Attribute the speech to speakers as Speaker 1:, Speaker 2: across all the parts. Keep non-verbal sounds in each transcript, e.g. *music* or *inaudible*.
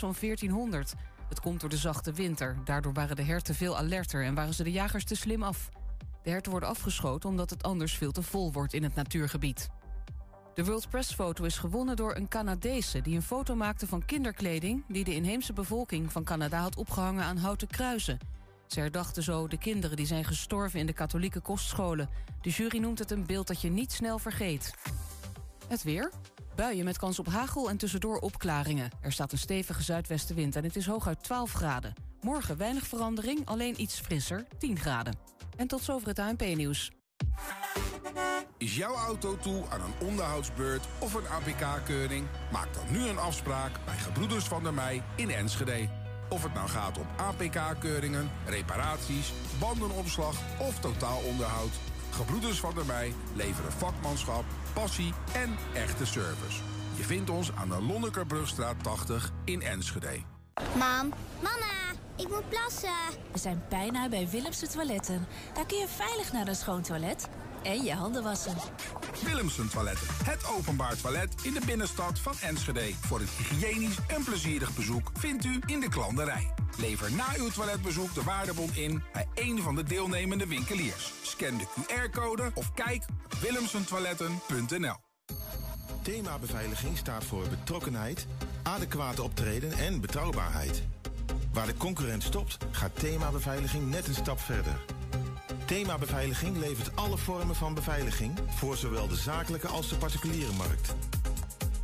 Speaker 1: zo'n 1400. Het komt door de zachte winter. Daardoor waren de herten veel alerter en waren ze de jagers te slim af. De herten worden afgeschoten omdat het anders veel te vol wordt in het natuurgebied. De World Press Foto is gewonnen door een Canadese... die een foto maakte van kinderkleding... die de inheemse bevolking van Canada had opgehangen aan houten kruisen. Ze herdachten zo de kinderen die zijn gestorven in de katholieke kostscholen. De jury noemt het een beeld dat je niet snel vergeet. Het weer. Buien met kans op hagel en tussendoor opklaringen. Er staat een stevige zuidwestenwind en het is hooguit 12 graden. Morgen weinig verandering, alleen iets frisser, 10 graden. En tot zover het ANP-nieuws.
Speaker 2: Is jouw auto toe aan een onderhoudsbeurt of een APK-keuring? Maak dan nu een afspraak bij Gebroeders van der Mei in Enschede. Of het nou gaat om APK-keuringen, reparaties, bandenopslag of totaalonderhoud. Gebroeders van der Mei leveren vakmanschap, passie en echte service. Je vindt ons aan de Lonnekerbrugstraat 80 in Enschede.
Speaker 3: Mam, mama, ik moet plassen.
Speaker 4: We zijn bijna bij Willemse Toiletten. Daar kun je veilig naar een schoon toilet en je handen wassen.
Speaker 2: Willemsen Toiletten. Het openbaar toilet in de binnenstad van Enschede. Voor een hygiënisch en plezierig bezoek vindt u in de klanderij. Lever na uw toiletbezoek de waardebon in bij een van de deelnemende winkeliers. Scan de QR-code of kijk op willemsentoiletten.nl.
Speaker 5: Thema beveiliging staat voor betrokkenheid, adequate optreden en betrouwbaarheid. Waar de concurrent stopt, gaat thema beveiliging net een stap verder. Thema Beveiliging levert alle vormen van beveiliging voor zowel de zakelijke als de particuliere markt.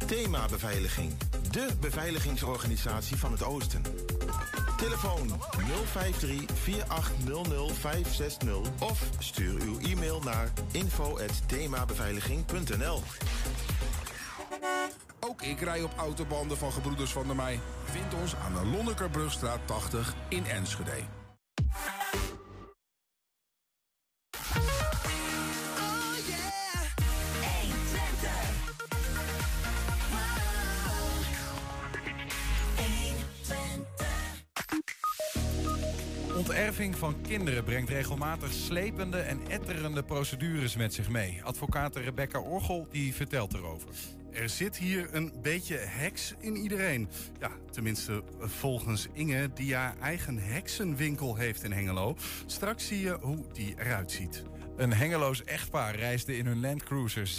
Speaker 5: Thema Beveiliging, de beveiligingsorganisatie van het Oosten. Telefoon 053 4800 560 of stuur uw e-mail naar info@themabeveiliging.nl.
Speaker 2: Ook ik rij op autobanden van Gebroeders van der Mei. Vind ons aan de Lonnekerbrugstraat 80 in Enschede.
Speaker 6: Onterving van kinderen brengt regelmatig slepende en etterende procedures met zich mee. Advocaat Rebecca Orgel die vertelt erover.
Speaker 7: Er zit hier een beetje heks in iedereen. Ja, tenminste volgens Inge, die haar eigen heksenwinkel heeft in Hengelo. Straks zie je hoe die eruit ziet.
Speaker 6: Een Hengeloos echtpaar reisde in hun Landcruiser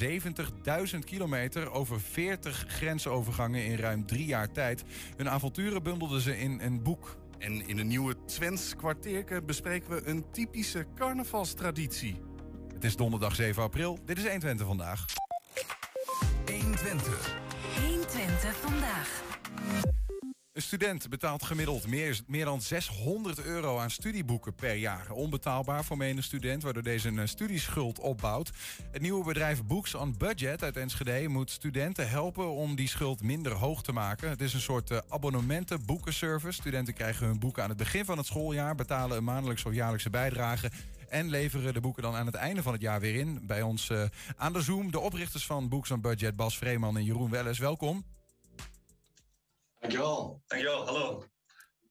Speaker 6: 70.000 kilometer over 40 grensovergangen in ruim drie jaar tijd. Hun avonturen bundelden ze in een boek.
Speaker 7: En in een nieuwe Twents kwartierke bespreken we een typische carnavalstraditie.
Speaker 6: Het is donderdag 7 april. Dit is 120 vandaag.
Speaker 8: 120.
Speaker 4: 120 vandaag.
Speaker 6: Een student betaalt gemiddeld meer, meer dan 600 euro aan studieboeken per jaar. Onbetaalbaar voor menig student, waardoor deze een studieschuld opbouwt. Het nieuwe bedrijf Books on Budget uit Enschede moet studenten helpen om die schuld minder hoog te maken. Het is een soort uh, abonnementen boekenservice. Studenten krijgen hun boeken aan het begin van het schooljaar, betalen een maandelijkse of jaarlijkse bijdrage en leveren de boeken dan aan het einde van het jaar weer in. Bij ons uh, aan de Zoom de oprichters van Books on Budget, Bas Vreeman en Jeroen Welles. Welkom.
Speaker 9: Dankjewel. Dankjewel, hallo.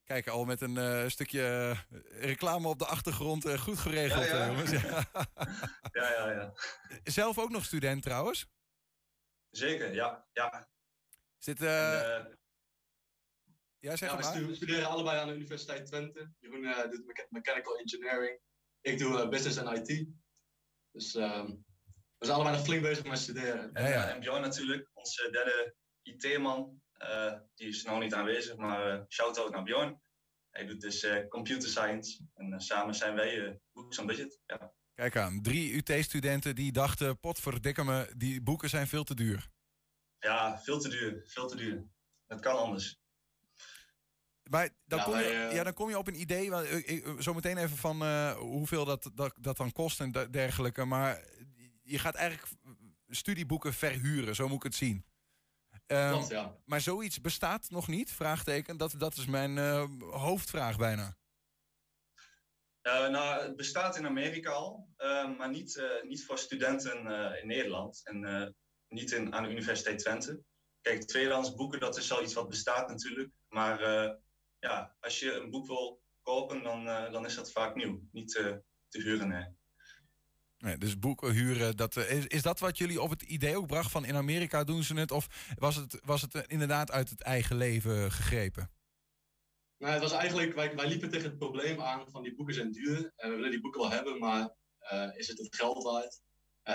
Speaker 6: Kijk, al met een uh, stukje uh, reclame op de achtergrond. Uh, goed geregeld,
Speaker 9: ja, ja.
Speaker 6: jongens. *laughs* *laughs*
Speaker 9: ja, ja, ja.
Speaker 6: Zelf ook nog student trouwens?
Speaker 9: Zeker, ja. ja.
Speaker 6: Zit,
Speaker 9: en,
Speaker 6: ja, zeg
Speaker 9: ja,
Speaker 6: maar.
Speaker 9: We studeren allebei aan de Universiteit Twente. Jeroen doet me Mechanical Engineering. Ik doe Business en IT. Dus ehm, we zijn allebei nog flink bezig met studeren.
Speaker 6: Ja, ja.
Speaker 9: En Bjorn natuurlijk, onze derde IT-man. Uh, die is nou niet aanwezig, maar uh, shout-out naar Bjorn. Hij doet dus uh, computer science. En samen zijn wij Books on Budget. Ja.
Speaker 6: Kijk aan, drie UT-studenten die dachten... potverdikke me, die boeken zijn veel te duur.
Speaker 9: Ja, veel te duur. Veel te duur. Het kan anders.
Speaker 6: Maar dan,
Speaker 9: Ja,
Speaker 6: kom, je,
Speaker 9: wij, eh,
Speaker 6: ja, dan kom je op een idee... want, eh, ik- Zometeen even van eh, hoeveel dat, dat, dat dan kost en dergelijke. Maar je gaat eigenlijk studieboeken verhuren, zo moet ik het zien. Ehm,
Speaker 9: Klopt, ja.
Speaker 6: Maar zoiets bestaat nog niet? Vraagteken. Dat, dat is mijn eh, hoofdvraag bijna.
Speaker 9: Eh, nou, het bestaat in Amerika al, eh, maar niet, eh, niet voor studenten eh, in Nederland en eh, niet in, aan de Universiteit Twente. Kijk, tweedehands boeken, dat is al iets wat bestaat natuurlijk. Maar eh, ja, als je een boek wil kopen, dan, eh, dan is dat vaak nieuw. Niet eh, te huren, nee.
Speaker 6: Dus boeken huren, dat, eh, is, dat wat jullie op het idee ook bracht van in Amerika doen ze het? Of was het, was het eh, inderdaad uit het eigen leven gegrepen?
Speaker 8: Nou, het was eigenlijk, wij, liepen tegen het probleem aan van die boeken zijn duur. En we willen die boeken wel hebben, maar is het het geld waard?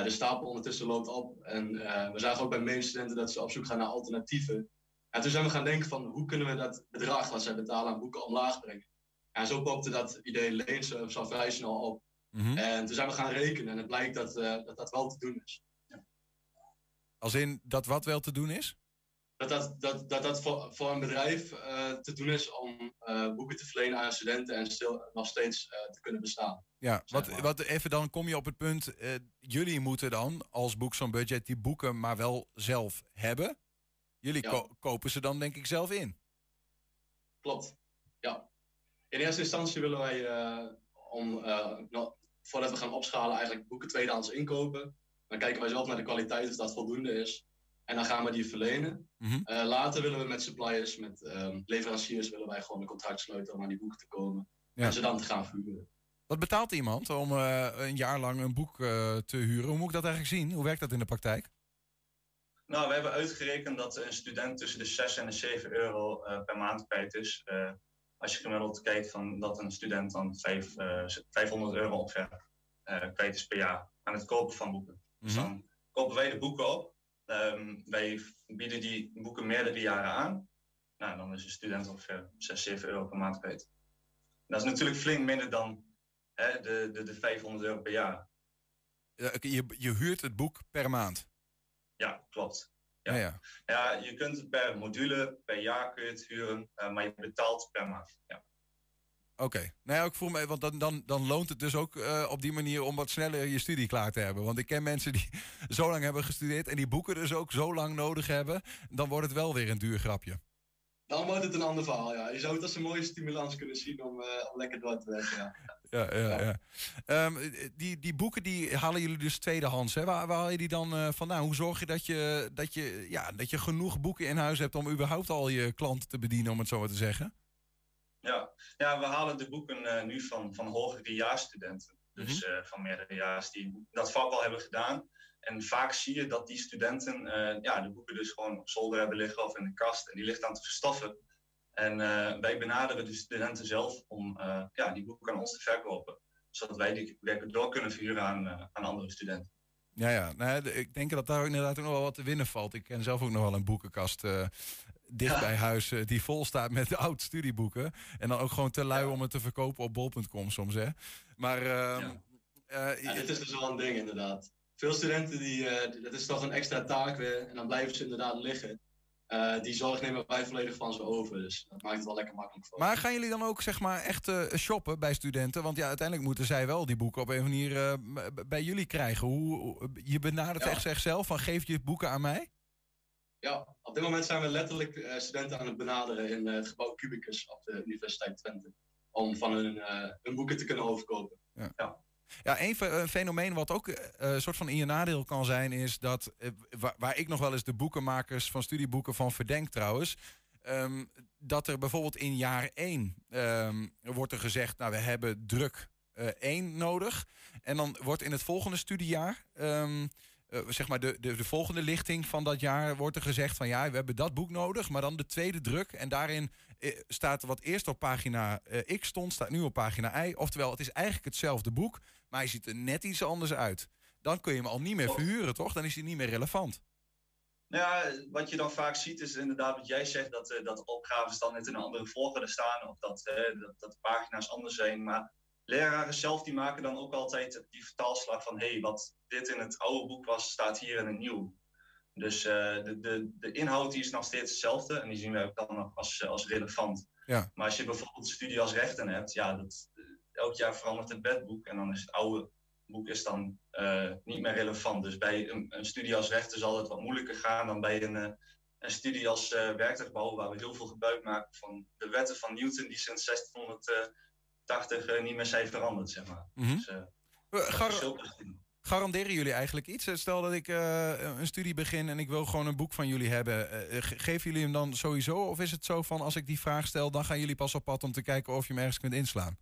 Speaker 8: De stapel ondertussen loopt op. En we zagen ook bij medestudenten dat ze op zoek gaan naar alternatieven. En toen zijn we gaan denken van hoe kunnen we dat bedrag wat zij betalen aan boeken omlaag brengen. En zo popte dat idee al vrij snel op. Mm -hmm. En toen zijn we gaan rekenen en het blijkt dat dat, dat wel te doen is. Ja.
Speaker 6: Als in dat wat wel te doen is?
Speaker 8: Dat dat, dat, dat, dat voor, voor een bedrijf uh, te doen is om uh, boeken te verlenen aan studenten en stil, nog steeds te kunnen bestaan.
Speaker 6: Ja, wat, wat even dan kom je op het punt, jullie moeten dan als boek zo'n budget die boeken maar wel zelf hebben. Jullie ja. ko kopen ze dan denk ik zelf in.
Speaker 8: Klopt, ja. In eerste instantie willen wij, om, nou, voordat we gaan opschalen, eigenlijk boeken tweedehands inkopen. Dan kijken wij zelf naar de kwaliteit of dat voldoende is. En dan gaan we die verlenen. Mm -hmm. uh, later willen we met suppliers, met um, leveranciers, willen wij gewoon een contract sluiten om aan die boeken te komen. Ja. En ze dan te gaan vuren.
Speaker 6: Wat betaalt iemand om uh, een jaar lang een boek uh, te huren? Hoe moet ik dat eigenlijk zien? Hoe werkt dat in de praktijk?
Speaker 9: Nou, we hebben uitgerekend dat een student tussen de 6 en de 7 euro per maand kwijt is. Als je gemiddeld kijkt van dat een student dan 5, 500 euro ongeveer kwijt is per jaar aan het kopen van boeken. Mm -hmm. Dus dan kopen wij de boeken op. Um, wij bieden die boeken meerdere jaren aan. Nou, dan is een student ongeveer 6, 7 euro per maand kwijt. Dat is natuurlijk flink minder dan hè, de, de, de 500 euro per jaar.
Speaker 6: Ja, je, je huurt het boek per maand?
Speaker 9: Ja, klopt. Ja. Ja, ja. je kunt het per module, per jaar kun je het huren, uh, maar je betaalt per maand. Ja.
Speaker 6: Oké. Okay. Nou ja, ik voel me, want dan, dan, dan loont het dus ook uh, op die manier om wat sneller je studie klaar te hebben. Want ik ken mensen die *laughs* zo lang hebben gestudeerd en die boeken dus ook zo lang nodig hebben. Dan wordt het wel weer een duur grapje.
Speaker 8: Dan wordt het een ander verhaal, ja. Je zou het als een mooie stimulans kunnen zien om, uh, om lekker door te werken, ja.
Speaker 6: Ja, ja, ja. Um, die, die boeken die halen jullie dus tweedehands. Hè? Waar, waar haal je die dan uh, vandaan? Hoe zorg je dat je, dat, je, ja, dat je genoeg boeken in huis hebt om überhaupt al je klanten te bedienen, om het zo maar te zeggen?
Speaker 9: Ja. ja, we halen de boeken uh, nu van, van hogerejaarsstudenten. Dus mm-hmm. uh, van meerderejaars die dat vak al hebben gedaan. En vaak zie je dat die studenten uh, ja, de boeken dus gewoon op zolder hebben liggen of in de kast. En die ligt aan te verstoffen. En wij benaderen de studenten zelf om ja, die boeken aan ons te verkopen. Zodat wij die werken door kunnen verhuren aan, aan andere studenten.
Speaker 6: Ja, ja. Nou, ik denk dat daar inderdaad ook nog wel wat te winnen valt. Ik ken zelf ook nog wel een boekenkast uh, dicht bij huis uh, die vol staat met *laughs* oud studieboeken. En dan ook gewoon te lui om het te verkopen op bol.com soms, hè. Maar... Uh,
Speaker 8: ja. dit is dus wel een ding, inderdaad. Veel studenten, die, dat is toch een extra taak weer. En dan blijven ze inderdaad liggen. Uh, die zorg nemen wij volledig van ze over. Dus dat maakt het wel lekker makkelijk voor.
Speaker 6: Maar gaan jullie dan ook zeg maar echt uh, shoppen bij studenten? Want ja, uiteindelijk moeten zij wel die boeken op een manier uh, bij jullie krijgen. Hoe, je benadert ja. echt zichzelf van geef je boeken aan mij?
Speaker 8: Ja, op dit moment zijn we letterlijk studenten aan het benaderen in het gebouw Cubicus op de Universiteit Twente. Om van hun, hun boeken te kunnen overkopen.
Speaker 6: Ja. ja. Ja, een, een fenomeen wat ook een uh, soort van in je nadeel kan zijn, is dat uh, waar, ik nog wel eens de boekenmakers van studieboeken van verdenk trouwens. Um, dat er bijvoorbeeld in jaar 1 um, wordt er gezegd, nou we hebben druk uh, 1 nodig. En dan wordt in het volgende studiejaar, um, zeg maar de, de, de, volgende lichting van dat jaar, wordt er gezegd van ja, we hebben dat boek nodig, maar dan de tweede druk. En daarin staat wat eerst op pagina X stond, staat nu op pagina Y. Oftewel, het is eigenlijk hetzelfde boek, maar hij ziet er net iets anders uit. Dan kun je hem al niet meer verhuren, toch? Dan is hij niet meer relevant.
Speaker 9: Ja, wat je dan vaak ziet is inderdaad wat jij zegt, dat, dat opgaves dan net in een andere volgorde staan of dat, dat, de pagina's anders zijn. Maar leraren zelf die maken dan ook altijd die vertaalslag van hé, hey, wat dit in het oude boek was, staat hier in het nieuw. Dus uh, de, de, de inhoud die is nog steeds hetzelfde en die zien we ook dan nog als, als relevant.
Speaker 6: Ja.
Speaker 9: Maar als je bijvoorbeeld studie als rechten hebt, ja, dat, elk jaar verandert het bedboek en dan is het oude boek is dan uh, niet meer relevant. Dus bij een, een, studie als rechten zal het wat moeilijker gaan dan bij een, een studie als uh, werktuigbouw, waar we heel veel gebruik maken van de wetten van Newton die sinds 1680 niet meer zijn veranderd, zeg maar.
Speaker 6: Mm-hmm. Dus, Gar garanderen jullie eigenlijk iets? Stel dat ik een studie begin en ik wil gewoon een boek van jullie hebben. geven jullie hem dan sowieso? Of is het zo van als ik die vraag stel, dan gaan jullie pas op pad om te kijken of je hem ergens kunt inslaan?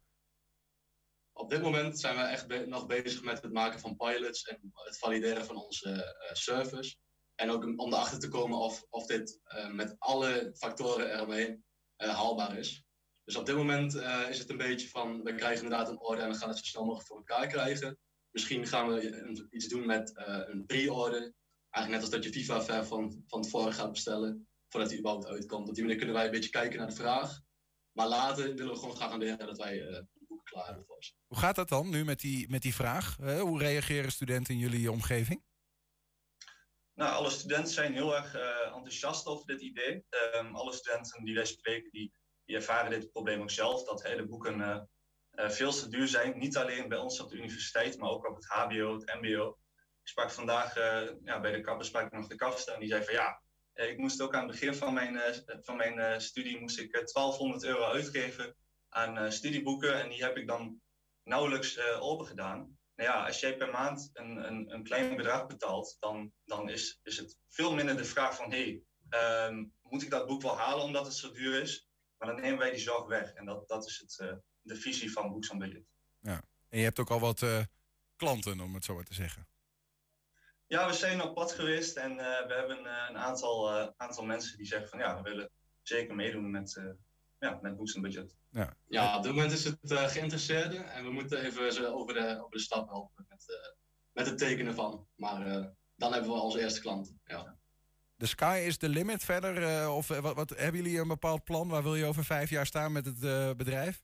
Speaker 8: op dit moment zijn we echt be nog bezig met het maken van pilots en het valideren van onze uh, service. En ook om erachter te komen of, of dit uh, met alle factoren eromheen uh, haalbaar is. Dus op dit moment is het een beetje van, we krijgen inderdaad een order en we gaan het zo snel mogelijk voor elkaar krijgen. Misschien gaan we iets doen met een pre-order. Eigenlijk net als dat je FIFA ver van, van tevoren gaat bestellen, voordat hij überhaupt uitkomt. Op die manier kunnen wij een beetje kijken naar de vraag. Maar later willen we gewoon garanderen dat wij uh, de boeken klaar hebben voor ons.
Speaker 6: Hoe gaat dat dan nu met die, met die vraag? hoe reageren studenten in jullie omgeving?
Speaker 9: Nou, alle studenten zijn heel erg uh, enthousiast over dit idee. Um, alle studenten die wij spreken, die, die ervaren dit probleem ook zelf. Dat hele boeken uh, veel te duur zijn. Niet alleen bij ons op de universiteit, maar ook op het HBO, het MBO. Ik sprak vandaag ja, bij de kapper sprak ik nog de kapster en die zei van ja, ik moest ook aan het begin van mijn, van mijn studie moest ik 1200 euro uitgeven aan studieboeken. En die heb ik dan nauwelijks open gedaan nou ja, als jij per maand een, een, een klein bedrag betaalt, dan, dan is, is het veel minder de vraag van hé, hey, um, moet ik dat boek wel halen omdat het zo duur is? Maar dan nemen wij die zorg weg. En dat, dat is het, uh, de visie van Books on Budget.
Speaker 6: Ja, en je hebt ook al wat uh, klanten, om het zo maar te zeggen.
Speaker 9: Ja, we zijn op pad geweest en uh, we hebben een aantal, aantal mensen die zeggen van ja, we willen zeker meedoen met, ja, met Books on Budget.
Speaker 8: Ja. ja, op dit moment is het uh, geïnteresseerde en we moeten even ze over de, over de stap helpen met, uh, met het tekenen van. Maar uh, dan hebben we als eerste klant. Ja.
Speaker 6: De sky is the limit verder? of wat, wat, hebben jullie een bepaald plan? Waar wil je over vijf jaar staan met het bedrijf?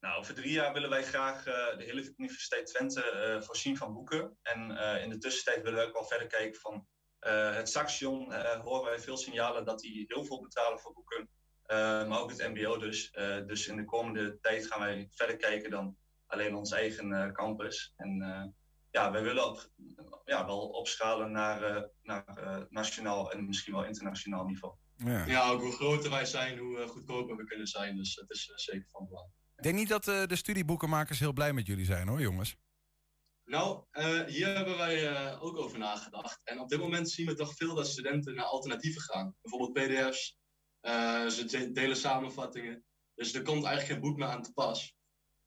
Speaker 9: Nou, over drie jaar willen wij graag de hele Universiteit Twente voorzien van boeken. En in de tussentijd willen we ook wel verder kijken van het Saxion. horen wij veel signalen dat die heel veel betalen voor boeken. Maar ook het MBO dus. Dus in de komende tijd gaan wij verder kijken dan alleen ons eigen campus. En ja, wij willen op, ja, wel opschalen naar, naar nationaal en misschien wel internationaal niveau.
Speaker 8: Ja. ja, ook hoe groter wij zijn, hoe goedkoper we kunnen zijn. Dus het is zeker van belang.
Speaker 6: Ik denk niet dat de studieboekenmakers heel blij met jullie zijn hoor, jongens.
Speaker 8: Nou, hier hebben wij ook over nagedacht. En op dit moment zien we toch veel dat studenten naar alternatieven gaan. Bijvoorbeeld PDF's, uh, ze delen samenvattingen. Dus er komt eigenlijk geen boek meer aan te pas.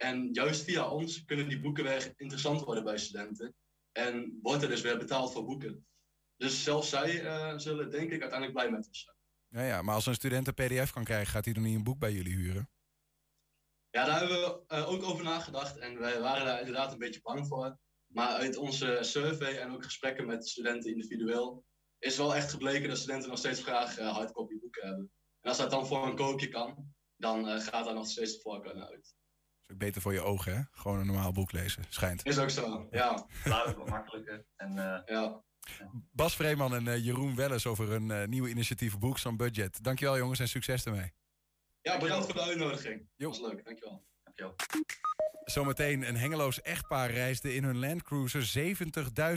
Speaker 8: En juist via ons kunnen die boeken weer interessant worden bij studenten. En wordt er dus weer betaald voor boeken. Dus zelfs zij uh, zullen denk ik uiteindelijk blij met ons zijn.
Speaker 6: Ja, ja, maar als een student een pdf kan krijgen, gaat hij dan niet een boek bij jullie huren?
Speaker 8: Ja, daar hebben we uh, ook over nagedacht. En wij waren daar inderdaad een beetje bang voor. Maar uit onze survey en ook gesprekken met studenten individueel... is wel echt gebleken dat studenten nog steeds graag hardcopy boeken hebben. En als dat dan voor een koopje kan, dan uh, gaat daar nog steeds de voorkeur naar uit.
Speaker 6: Is ook beter voor je ogen, hè? Gewoon een normaal boek lezen, schijnt.
Speaker 8: Is ook zo, ja.
Speaker 9: Laat wat makkelijker. En, uh,
Speaker 8: ja.
Speaker 6: Bas Vreeman en uh, Jeroen Welles over een uh, nieuwe initiatief Books on Budget. Dankjewel jongens en succes ermee.
Speaker 8: Ja, bedankt voor de uitnodiging. Dat was leuk, dankjewel. Dankjewel.
Speaker 6: Zometeen een Hengeloos echtpaar reisde in hun Landcruiser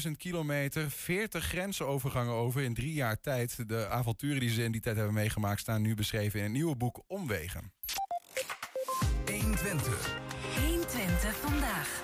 Speaker 6: 70.000 kilometer, 40 grensovergangen over in drie jaar tijd. De avonturen die ze in die tijd hebben meegemaakt staan nu beschreven in een nieuwe boek Omwegen.
Speaker 10: 120. 120 vandaag.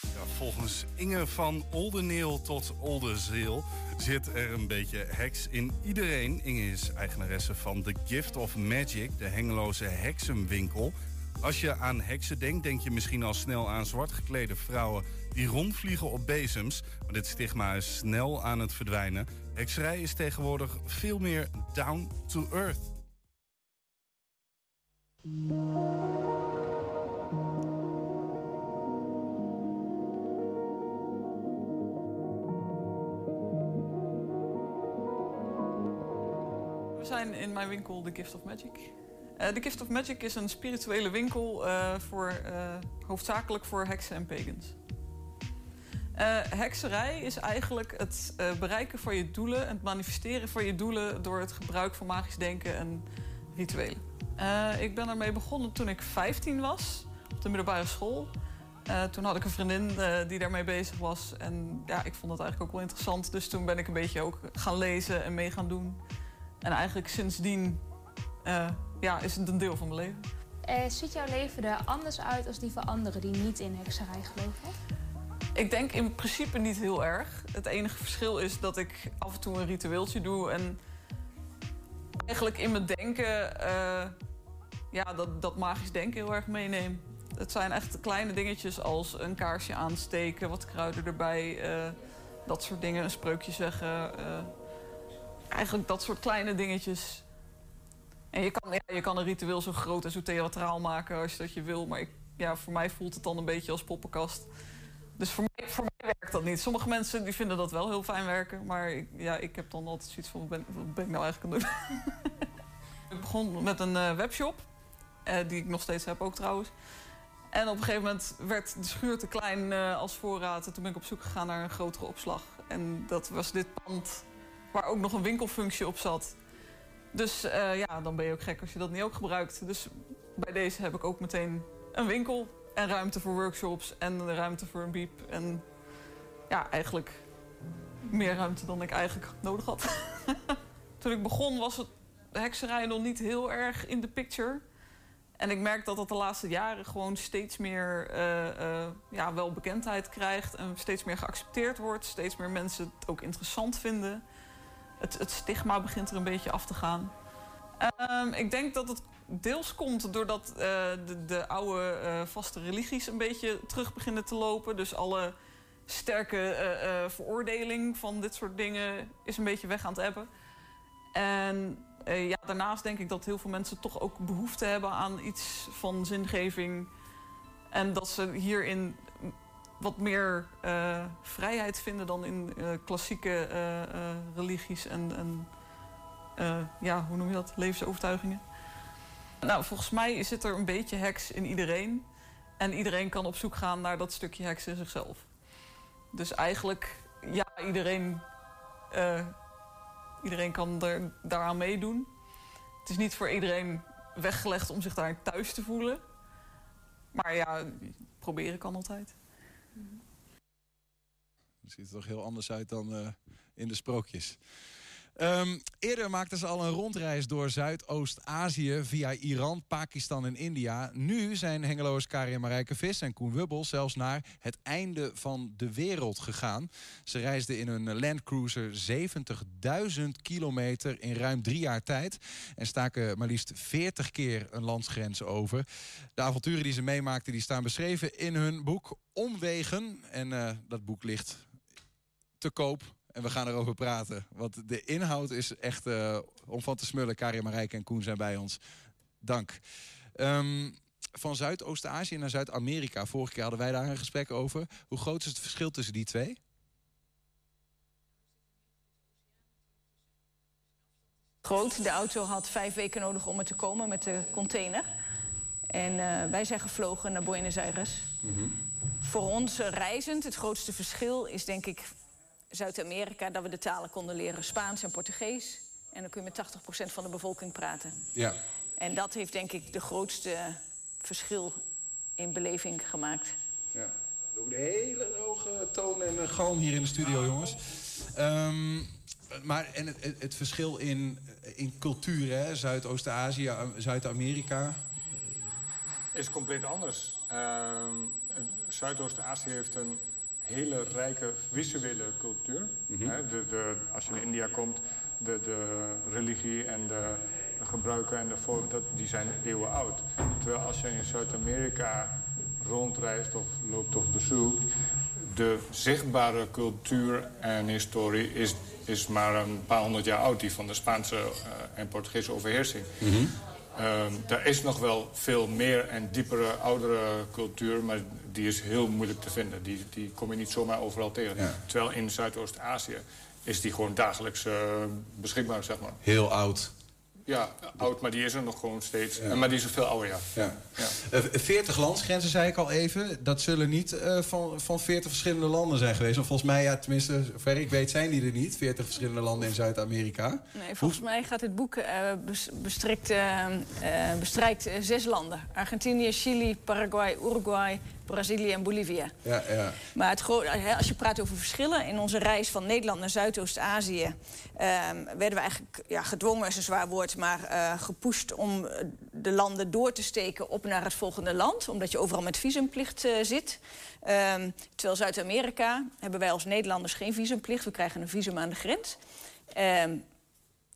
Speaker 7: Ja, volgens Inge van Oldeneel tot Oldenzeel zit er een beetje heks in iedereen. Inge is eigenaresse van The Gift of Magic, de Hengeloze heksenwinkel. Als je aan heksen denkt, denk je misschien al snel aan zwart geklede vrouwen die rondvliegen op bezems. Maar dit stigma is snel aan het verdwijnen. Hekserij is tegenwoordig veel meer down to earth.
Speaker 11: We zijn in mijn winkel The Gift of Magic. Uh, The Gift of Magic is een spirituele winkel uh, voor, uh, hoofdzakelijk voor heksen en pagans. hekserij is eigenlijk het bereiken van je doelen, het manifesteren van je doelen door het gebruik van magisch denken en rituelen. ik ben ermee begonnen toen ik 15 was, op de middelbare school. toen had ik een vriendin die daarmee bezig was en ja, ik vond dat eigenlijk ook wel interessant. Dus toen ben ik een beetje ook gaan lezen en mee gaan doen. En eigenlijk sindsdien ja, is het een deel van mijn leven.
Speaker 12: Uh, ziet jouw leven er anders uit als die van anderen die niet in hekserij geloven?
Speaker 11: Ik denk in principe niet heel erg. Het enige verschil is dat ik af en toe een ritueeltje doe en eigenlijk in mijn denken, uh, ja, dat, dat magisch denken heel erg meeneem. Het zijn echt kleine dingetjes als een kaarsje aansteken, wat kruiden erbij, uh, dat soort dingen, een spreukje zeggen. eigenlijk dat soort kleine dingetjes En je kan, ja, je kan een ritueel zo groot en zo theatraal maken als je dat je wil. Maar ik, ja, voor mij voelt het dan een beetje als poppenkast. Dus voor mij, voor mij dat niet. Sommige mensen die vinden dat wel heel fijn werken. Maar ik, ja, ik heb dan altijd zoiets van, wat ben, wat ben ik nou eigenlijk aan het doen? *laughs* ik begon met een eh, webshop. eh, die ik nog steeds heb ook trouwens. En op een gegeven moment werd de schuur te klein eh, als voorraad. En toen ben ik op zoek gegaan naar een grotere opslag. En dat was dit pand waar ook nog een winkelfunctie op zat. Dus ja, dan ben je ook gek als je dat niet ook gebruikt. Dus bij deze heb ik ook meteen een winkel en ruimte voor workshops en ruimte voor een biep. En ja, eigenlijk meer ruimte dan ik eigenlijk nodig had. *laughs* Toen ik begon was het hekserij nog niet heel erg in de picture. En ik merk dat dat de laatste jaren gewoon steeds meer eh, ja, wel bekendheid krijgt. En steeds meer geaccepteerd wordt. Steeds meer mensen het ook interessant vinden. Het, het stigma begint er een beetje af te gaan. Ehm, ik denk dat het deels komt doordat eh, de, de oude vaste religies een beetje terug beginnen te lopen. Dus alle sterke eh, eh, veroordeling van dit soort dingen is een beetje weg aan het ebben. En eh, ja, daarnaast denk ik dat heel veel mensen toch ook behoefte hebben aan iets van zingeving. En dat ze hierin wat meer vrijheid vinden dan in klassieke religies en, en ja, hoe noem je dat? Levensovertuigingen. Nou, volgens mij zit er een beetje heks in iedereen. En iedereen kan op zoek gaan naar dat stukje heks in zichzelf. Dus eigenlijk, ja, iedereen, eh, iedereen kan er, daaraan meedoen. Het is niet voor iedereen weggelegd om zich daar thuis te voelen. Maar ja, proberen kan altijd.
Speaker 6: Het ziet er toch heel anders uit dan eh, in de sprookjes. Ehm, eerder maakten ze al een rondreis door Zuidoost-Azië via Iran, Pakistan en India. Nu zijn Hengeloers Karin Marijke Vis en Koen Wubbel zelfs naar het einde van de wereld gegaan. Ze reisden in hun Landcruiser 70.000 kilometer in ruim drie jaar tijd. En staken maar liefst 40 keer een landsgrens over. De avonturen die ze meemaakten die staan beschreven in hun boek Omwegen. En eh, dat boek ligt te koop. En we gaan erover praten. Want de inhoud is echt eh, om van te smullen. Karin Marijke en Koen zijn bij ons. Dank. Ehm, van Zuidoost-Azië naar Zuid-Amerika. Vorige keer hadden wij daar een gesprek over. Hoe groot is het verschil tussen die twee?
Speaker 13: groot. De auto had vijf weken nodig om er te komen met de container. En eh, wij zijn gevlogen naar Buenos Aires. Voor ons reizend, het grootste verschil is denk ik Zuid-Amerika... dat we de talen konden leren, Spaans en Portugees. En dan kun je met 80% van de bevolking praten.
Speaker 6: Ja.
Speaker 13: En dat heeft denk ik de grootste verschil in beleving gemaakt.
Speaker 6: Ja. Ook de hele hoge toon en galm hier in de studio, jongens. Ehm, maar en het, het, het verschil in, in cultuur, hè? Zuidoost-Azië, eh, Zuid-Amerika.
Speaker 14: is compleet anders. Ehm, Zuidoost-Azië heeft een hele rijke visuele cultuur. Hè, de, de, als je in India komt, de, de religie en de gebruiken en de dat, die zijn eeuwen oud. Terwijl als je in Zuid-Amerika rondreist of loopt op bezoek, de zichtbare cultuur en historie is, is maar een paar honderd jaar oud, die van de Spaanse eh, en Portugese overheersing. Er is nog wel veel meer en diepere, oudere cultuur, maar die is heel moeilijk te vinden. Die, die kom je niet zomaar overal tegen. Terwijl in Zuidoost-Azië is die gewoon dagelijks eh, beschikbaar, zeg maar.
Speaker 6: Heel oud.
Speaker 14: Ja, oud, maar die is er nog gewoon steeds. Maar die is er veel ouder, ja.
Speaker 6: Ja. Eh, 40 landsgrenzen, zei ik al even. Dat zullen niet eh, van, van 40 verschillende landen zijn geweest. Of volgens mij, ja, tenminste, zover ik weet, zijn die er niet. 40 verschillende landen in Zuid-Amerika.
Speaker 13: Nee, volgens mij gaat het boek eh, bes- bestrikt, eh, eh, bestrijkt eh, zes landen. Argentinië, Chili, Paraguay, Uruguay, Brazilië en Bolivia.
Speaker 6: Ja, ja.
Speaker 13: Maar het hè, als je praat over verschillen... in onze reis van Nederland naar Zuidoost-Azië... ehm, werden we eigenlijk ja, gedwongen, is een zwaar woord... maar eh gepusht om eh, de landen door te steken op naar het volgende land. Omdat je overal met visumplicht eh, zit. Ehm, terwijl Zuid-Amerika hebben wij als Nederlanders geen visumplicht. We krijgen een visum aan de grens. Ehm,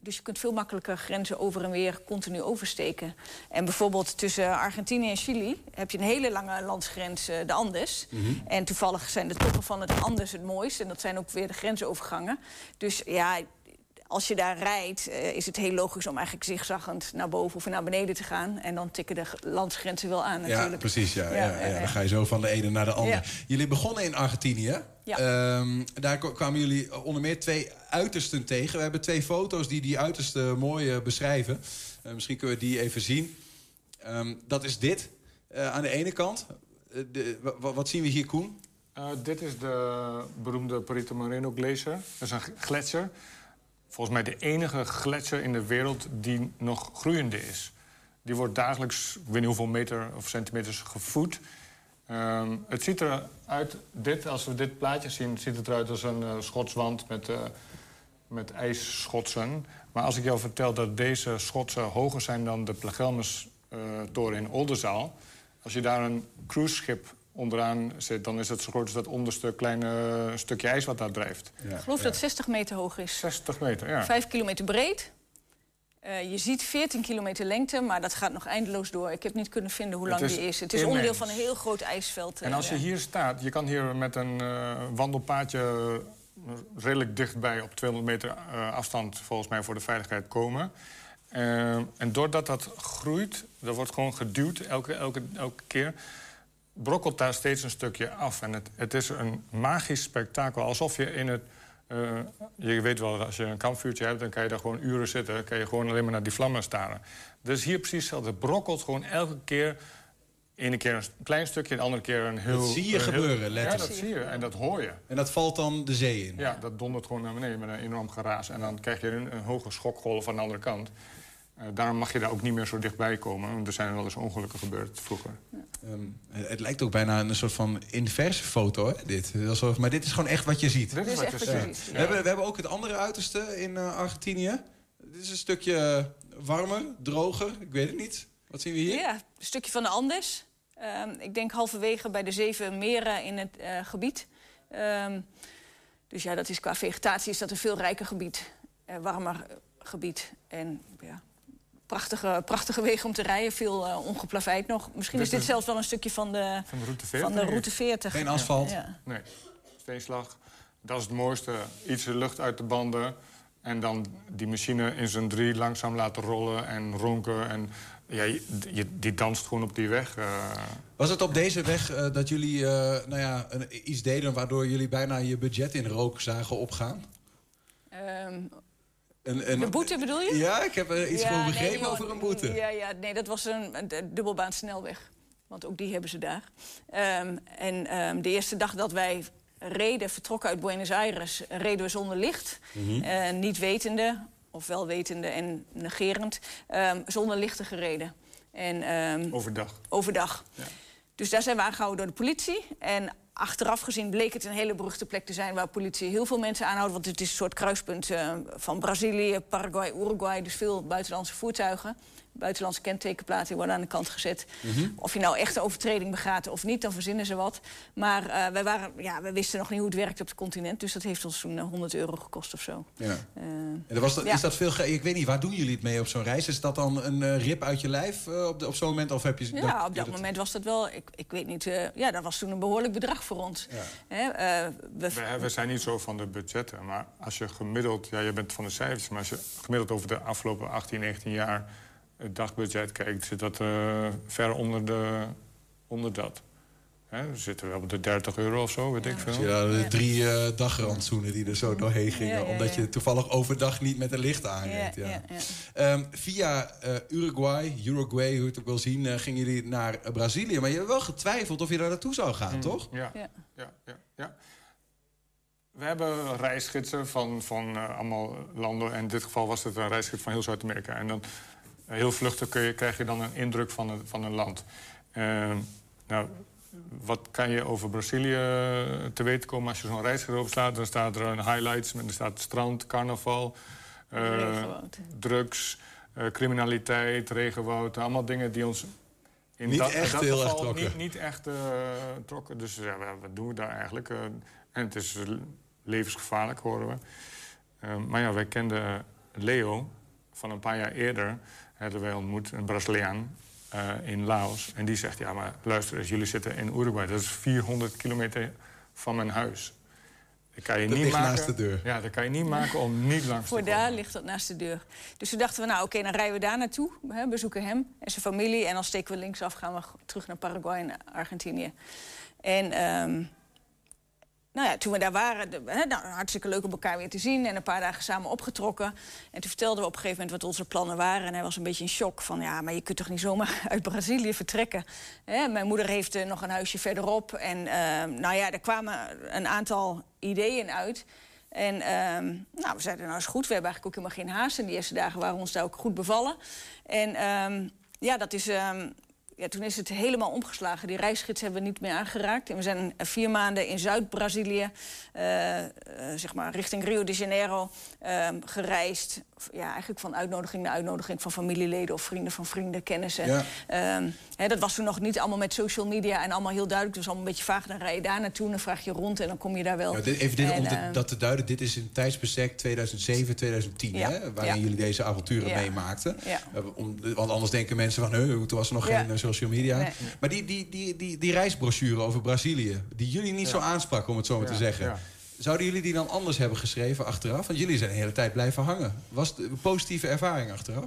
Speaker 13: dus je kunt veel makkelijker grenzen over en weer continu oversteken. En bijvoorbeeld tussen Argentinië en Chili heb je een hele lange landsgrens, eh, de Andes. En toevallig zijn de toppen van het Andes het mooist. En dat zijn ook weer de grensovergangen. Dus ja, als je daar rijdt, eh, is het heel logisch om eigenlijk zigzaggend naar boven of naar beneden te gaan. En dan tikken de landsgrenzen wel aan natuurlijk.
Speaker 6: Ja, precies. Ja, ja,
Speaker 13: Ja,
Speaker 6: ja,
Speaker 13: ja, ja.
Speaker 6: Dan ga je zo van de ene naar de andere.
Speaker 13: Ja.
Speaker 6: Jullie begonnen in Argentinië.
Speaker 13: Ja.
Speaker 6: Ehm, daar kwamen jullie onder meer twee uitersten tegen. We hebben twee foto's die die uitersten mooi eh, beschrijven. Eh, misschien kunnen we die even zien. Ehm, dat is dit eh, aan de ene kant. De, wa- wa- wat zien we hier, Koen?
Speaker 14: Eh, dit is de beroemde Perito Moreno Glacier. Dat is een gletsjer. Volgens mij de enige gletsjer in de wereld die nog groeiende is. Die wordt dagelijks, ik weet niet hoeveel meter of centimeters, gevoed. Ehm, het ziet eruit, dit, als we dit plaatje zien, ziet het eruit als een eh, schotswand met, eh, met ijsschotsen. Maar als ik jou vertel dat deze schotsen hoger zijn dan de Plagelmus-toren in Oldenzaal... als je daar een cruiseschip onderaan zit, dan is het zo groot als dat onderste kleine stukje ijs wat daar drijft.
Speaker 13: Ik geloof dat het 60 meter hoog is.
Speaker 14: 60 meter, ja.
Speaker 13: 5 kilometer breed. Eh, je ziet 14 kilometer lengte, maar dat gaat nog eindeloos door. Ik heb niet kunnen vinden hoe lang
Speaker 14: is
Speaker 13: die is. Het is
Speaker 14: immens.
Speaker 13: onderdeel van een heel groot ijsveld.
Speaker 14: En
Speaker 13: eh,
Speaker 14: als je
Speaker 13: ja.
Speaker 14: hier staat, je kan hier met een eh, wandelpaadje eh, redelijk dichtbij op 200 meter eh, afstand volgens mij voor de veiligheid komen. Eh, en doordat dat groeit, dat wordt gewoon geduwd elke, elke, elke keer, brokkelt daar steeds een stukje af. En het, het is een magisch spektakel, alsof je in het... eh, je weet wel, als je een kampvuurtje hebt, dan kan je daar gewoon uren zitten. Dan kan je gewoon alleen maar naar die vlammen staren. Dus hier precies hetzelfde. Het brokkelt gewoon elke keer ene keer een klein stukje, de andere keer een heel...
Speaker 6: Dat zie je
Speaker 14: heel-
Speaker 6: gebeuren, letterlijk.
Speaker 14: Ja, dat zie je. En dat hoor je.
Speaker 6: En dat valt dan de zee in.
Speaker 14: Ja, dat dondert gewoon naar beneden met een enorm geraas. En dan krijg je een, een hoge schokgolf aan de andere kant. Eh, daarom mag je daar ook niet meer zo dichtbij komen. Want er zijn wel eens ongelukken gebeurd vroeger.
Speaker 6: Ehm, het het lijkt ook bijna een soort van inverse foto, hè, dit. Alsof, maar dit is gewoon echt wat je ziet.
Speaker 14: Dit is wat je ziet.
Speaker 6: We, hebben, we hebben ook het andere uiterste in eh, Argentinië. Dit is een stukje warmer, droger, ik weet het niet. Wat zien we hier?
Speaker 13: Ja, een stukje van de Andes. Ehm, ik denk halverwege bij de zeven meren in het eh, gebied. Ehm, dus ja, dat is qua vegetatie is dat een veel rijker gebied. eh, warmer gebied. En ja, prachtige, prachtige wegen om te rijden. Veel eh, ongeplaveid nog. Misschien is dit zelfs wel een stukje van de,
Speaker 14: Van de route 40.
Speaker 13: van de route 40.
Speaker 6: Geen asfalt.
Speaker 13: Ja.
Speaker 14: Nee, steenslag. Dat is het mooiste. Iets lucht uit de banden. En dan die machine in zijn drie langzaam laten rollen en ronken. En ja, je, je- die danst gewoon op die weg. eh.
Speaker 6: Was het op deze weg eh, dat jullie eh, nou ja, een, iets deden... waardoor jullie bijna je budget in rook zagen opgaan?
Speaker 13: Ehm,
Speaker 6: Een, een-
Speaker 13: boete bedoel je?
Speaker 6: Ja, ik heb er iets
Speaker 13: Ja,
Speaker 6: van
Speaker 13: nee,
Speaker 6: begrepen over een boete.
Speaker 13: Ja, ja, nee, dat was een, een, dubbelbaan snelweg. Want ook die hebben ze daar. Ehm, en ehm, de eerste dag dat wij reden, vertrokken uit Buenos Aires... reden we zonder licht.
Speaker 14: Mhm.
Speaker 13: Eh, niet wetende, of wel wetende en negerend... ehm, zonder lichten gereden. En,
Speaker 14: Overdag.
Speaker 13: overdag. Dus daar zijn we aangehouden door de politie. En achteraf gezien bleek het een hele beruchte plek te zijn... waar politie heel veel mensen aanhoudt. Want het is een soort kruispunt eh, van Brazilië, Paraguay, Uruguay. Dus veel buitenlandse voertuigen. Buitenlandse kentekenplaten worden aan de kant gezet.
Speaker 6: Mhm.
Speaker 13: Of je nou echt een overtreding begaat of niet, dan verzinnen ze wat. Maar eh, wij, waren, ja, wij wisten nog niet hoe het werkt op het continent. Dus dat heeft ons toen eh, 100 euro gekost of zo.
Speaker 6: Ja.
Speaker 13: Eh,
Speaker 6: En dat was dat,
Speaker 13: Ja.
Speaker 6: Is dat veel Ik weet niet, waar doen jullie het mee op zo'n reis? Is dat dan een eh, rip uit je lijf eh, op, de- op zo'n moment? Of heb je
Speaker 13: Ja, op dat moment was dat wel, ik, ik weet niet, ja, dat was toen een behoorlijk bedrag voor ons. Hè, eh, we,
Speaker 14: We, we zijn niet zo van de budgetten, maar als je gemiddeld... Ja, je bent van de cijfers, maar als je gemiddeld over de afgelopen 18, 19 jaar... het dagbudget kijkt, zit dat eh, ver onder, de, onder dat. Hè, we zitten wel op de 30 euro of zo, weet ik veel.
Speaker 6: Ja, de drie eh dagrantsoenen die er zo doorheen gingen.
Speaker 13: Ja, ja,
Speaker 6: Omdat je toevallig overdag niet met een licht aanreed. Ja,
Speaker 13: ja, ja.
Speaker 6: Ehm, via eh, Uruguay, Uruguay, hoe je het ook wil zien, gingen jullie naar Brazilië. Maar je hebt wel getwijfeld of je daar naartoe zou gaan, toch?
Speaker 14: Ja.
Speaker 13: Ja.
Speaker 14: Ja, ja, ja. We hebben reisgidsen van, van eh, allemaal landen. En in dit geval was het een reisgids van heel Zuid-Amerika. En dan heel vluchtig kun je, krijg je dan een indruk van een, van een land. Eh, nou, wat kan je over Brazilië eh, te weten komen als je zo'n reisgids opslaat? Dan staat er een highlights, met- er staat strand, carnaval, eh,
Speaker 13: Regenwoud.
Speaker 14: drugs, eh, criminaliteit, regenwoud. Allemaal dingen die ons in
Speaker 6: Niet
Speaker 14: dat, in
Speaker 6: echt
Speaker 14: dat
Speaker 6: heel erg
Speaker 14: geval
Speaker 6: trokken.
Speaker 14: Niet, niet echt eh, trokken. Dus ja, wat- wat doen we daar eigenlijk? En het is levensgevaarlijk, horen we. Eh, maar ja, wij kenden Leo van een paar jaar eerder. Hadden wij ontmoet, een Braziliaan eh, in Laos. En die zegt, ja, maar luister eens, jullie zitten in Uruguay. Dat is 400 kilometer van mijn huis. Dat kan je
Speaker 15: Dat
Speaker 14: niet
Speaker 15: ligt
Speaker 14: maken.
Speaker 15: naast de deur.
Speaker 14: Ja, dat kan je niet maken om niet *laughs* langs te
Speaker 13: Voor
Speaker 14: komen.
Speaker 13: daar ligt dat naast de deur. Dus toen dachten we, nou oké, dan rijden we daar naartoe. Hè, bezoeken hem en zijn familie. En dan steken we linksaf, gaan we terug naar Paraguay en Argentinië. En ehm, nou ja, toen we daar waren, nou, hartstikke leuk om elkaar weer te zien. En een paar dagen samen opgetrokken. En toen vertelden we op een gegeven moment wat onze plannen waren. En hij was een beetje in shock van, ja, maar je kunt toch niet zomaar *laughs* uit Brazilië vertrekken. Mijn moeder heeft eh, nog een huisje verderop. En ehm, nou ja, er kwamen een aantal ideeën uit. En ehm, nou, we zeiden, nou is goed, we hebben eigenlijk ook helemaal geen haast. En die eerste dagen waren ons daar ook goed bevallen. En ehm, ja, dat is... ja, toen is het helemaal omgeslagen. Die reisgids hebben we niet meer aangeraakt. En we zijn vier maanden in Zuid-Brazilië, eh, eh, zeg maar richting Rio de Janeiro, ehm, gereisd. Ja, eigenlijk van uitnodiging naar uitnodiging van familieleden of vrienden van vrienden, kennissen.
Speaker 15: Ja.
Speaker 13: Ehm, hè, dat was toen nog niet allemaal met social media en allemaal heel duidelijk. Dus allemaal een beetje vaag. Dan rij je daar naartoe, dan vraag je rond en dan kom je daar wel.
Speaker 6: Ja, dit- even dit
Speaker 13: En,
Speaker 6: om te-
Speaker 13: ehm,
Speaker 6: dat te duiden. Dit is in tijdsbestek 2007, 2010,
Speaker 13: Ja,
Speaker 6: hè, waarin jullie deze avonturen meemaakten.
Speaker 13: Ja.
Speaker 6: Eh, om, want anders denken mensen van, "Huh, toen was er nog geen social media.
Speaker 13: Nee.
Speaker 6: Maar die, die, die, die, die reisbrochure over Brazilië, die jullie niet zo aansprak, om het zo maar te zeggen.
Speaker 14: ja.
Speaker 6: Zouden jullie die dan anders hebben geschreven achteraf? Want jullie zijn de hele tijd blijven hangen. Was het een positieve ervaring achteraf?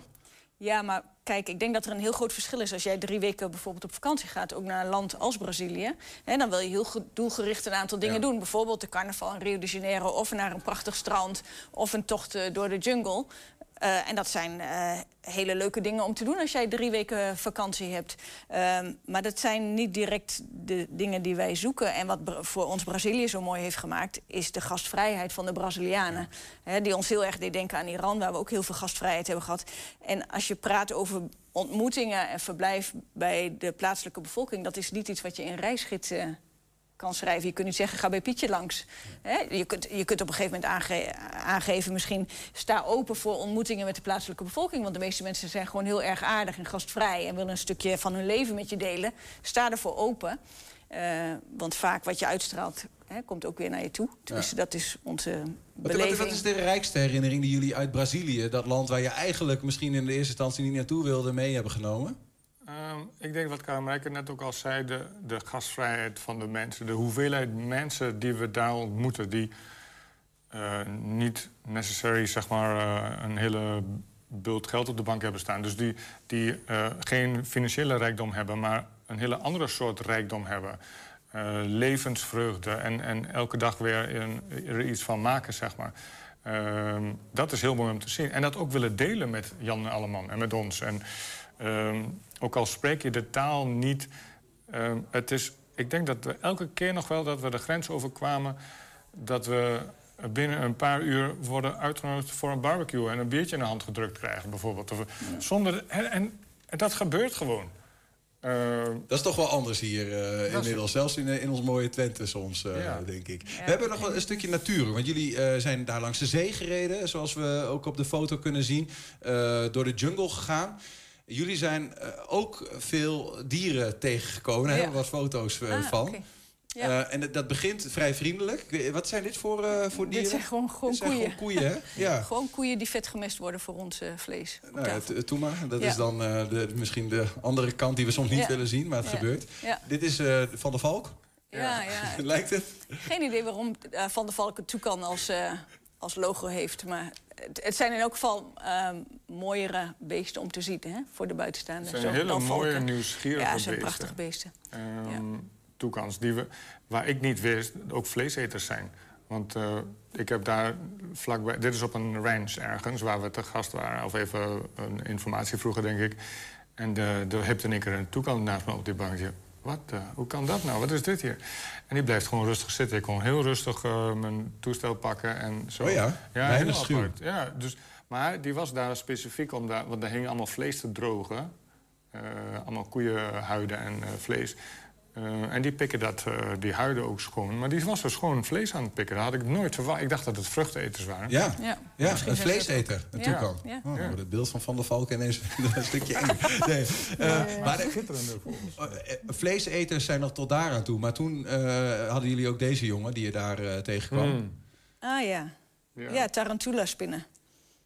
Speaker 13: Ja, maar kijk, ik denk dat er een heel groot verschil is... als jij drie weken bijvoorbeeld op vakantie gaat, ook naar een land als Brazilië. Hè, dan wil je heel ge- doelgericht een aantal dingen
Speaker 6: Ja.
Speaker 13: doen. Bijvoorbeeld de carnaval in Rio de Janeiro... of naar een prachtig strand, of een tocht eh, door de jungle. Eh, en dat zijn eh, hele leuke dingen om te doen als jij drie weken vakantie hebt. Ehm, maar dat zijn niet direct de dingen die wij zoeken. En wat voor ons Brazilië zo mooi heeft gemaakt... is de gastvrijheid van de Brazilianen. Die ons heel erg deed denken aan Iran, waar we ook heel veel gastvrijheid hebben gehad. En als je praat over ontmoetingen en verblijf bij de plaatselijke bevolking... dat is niet iets wat je in reisgidsen kan schrijven. Je kunt niet zeggen, ga bij Pietje langs. Hè? Je, kunt, je kunt op een gegeven moment aange- aangeven... misschien sta open voor ontmoetingen met de plaatselijke bevolking. Want de meeste mensen zijn gewoon heel erg aardig en gastvrij... en willen een stukje van hun leven met je delen. Sta ervoor open. Eh, want vaak wat je uitstraalt, hè, komt ook weer naar je toe. Tenminste, dat is onze
Speaker 6: Wat,
Speaker 13: beleving.
Speaker 6: wat, wat is de rijkste herinnering die jullie uit Brazilië, dat land waar je eigenlijk misschien in de eerste instantie niet naartoe wilde, mee hebben genomen?
Speaker 14: Ehm, ik denk wat Karin Rijker net ook al zei, de, de gastvrijheid van de mensen. De hoeveelheid mensen die we daar ontmoeten... die eh, niet necessary zeg maar, eh, een hele bult geld op de bank hebben staan. Dus die, die eh, geen financiële rijkdom hebben, maar een hele andere soort rijkdom hebben. Levensvreugde en, en elke dag weer een, er iets van maken, zeg maar. Ehm, dat is heel mooi om te zien. En dat ook willen delen met Jan Alleman en met ons. En ehm, ook al spreek je de taal niet... ehm, het is, ik denk dat we elke keer nog wel dat we de grens overkwamen... dat we binnen een paar uur worden uitgenodigd voor een barbecue... en een biertje in de hand gedrukt krijgen, bijvoorbeeld. Of, zonder, en, en, en dat gebeurt gewoon. Ehm,
Speaker 6: Dat is toch wel anders hier eh,
Speaker 14: is-
Speaker 6: inmiddels. Zelfs in, in ons mooie Twente soms, eh,
Speaker 14: Ja.
Speaker 6: denk ik. We hebben nog wel een stukje natuur. Want jullie eh, zijn daar langs de zee gereden. Zoals we ook op de foto kunnen zien. eh, door de jungle gegaan. Jullie zijn eh, ook veel dieren tegengekomen. Daar
Speaker 13: Ja.
Speaker 6: hebben we wat foto's eh,
Speaker 13: Ah,
Speaker 6: van.
Speaker 13: Ja.
Speaker 6: Eh, en dat- begint vrij vriendelijk. Wat zijn dit voor, voor dieren?
Speaker 13: Dit zijn gewoon, gewoon
Speaker 6: Dit zijn
Speaker 13: koeien.
Speaker 6: gewoon koeien, hè? Ja. *laughs*
Speaker 13: gewoon koeien die vet gemest worden voor ons vlees.
Speaker 6: Nou, ja, maar. Dat
Speaker 13: Ja.
Speaker 6: is dan de, misschien de andere kant die we soms niet willen zien, maar het gebeurt. Dit is Van der Valk.
Speaker 13: Ja, ja. *laughs*
Speaker 6: Lijkt het?
Speaker 13: Geen idee waarom Van der Valk het toekan als, eh, als logo heeft. Maar het, het zijn in elk geval ehm, mooiere beesten om te zien hè, voor de buitenstaanders.
Speaker 14: Het zijn
Speaker 13: Zo,
Speaker 14: hele mooie,
Speaker 13: valken.
Speaker 14: nieuwsgierige
Speaker 13: Ja, het zijn
Speaker 14: beesten.
Speaker 13: prachtige beesten.
Speaker 14: Ehm, Toekans die we, waar ik niet wist, ook vleeseters zijn. Want eh, ik heb daar vlakbij... Dit is op een ranch ergens, waar we te gast waren. Of even een informatie vroegen, denk ik. En de, er hebt in één keer een toekan naast me op die bankje. Wat? eh, hoe kan dat nou? Wat is dit hier? En die blijft gewoon rustig zitten. Ik kon heel rustig eh, mijn toestel pakken en zo.
Speaker 6: Oh ja?
Speaker 14: Ja, heel apart. Ja, dus, maar die was daar specifiek om daar... Want daar hing allemaal vlees te drogen. Eh, allemaal koeienhuiden en vlees. Eh, en die pikken dat, eh, die huiden ook schoon. Maar die was dus gewoon vlees aan het pikken. Dat had ik nooit verwacht. Ik dacht dat het vruchteneters waren.
Speaker 6: Ja,
Speaker 13: Ja,
Speaker 6: ja, een vleeseter. Een
Speaker 13: Ja, ja.
Speaker 6: Oh,
Speaker 14: Ja.
Speaker 6: Het beeld van Van der Valk ineens *laughs* een stukje *laughs* enger. Nee. eh, maar de-
Speaker 14: Schitterende
Speaker 6: eh, vleeseters zijn nog tot daar aan toe. Maar toen eh, hadden jullie ook deze jongen die je daar tegenkwam.
Speaker 13: Ah ja.
Speaker 14: Ja.
Speaker 13: Ja, tarantula-spinnen.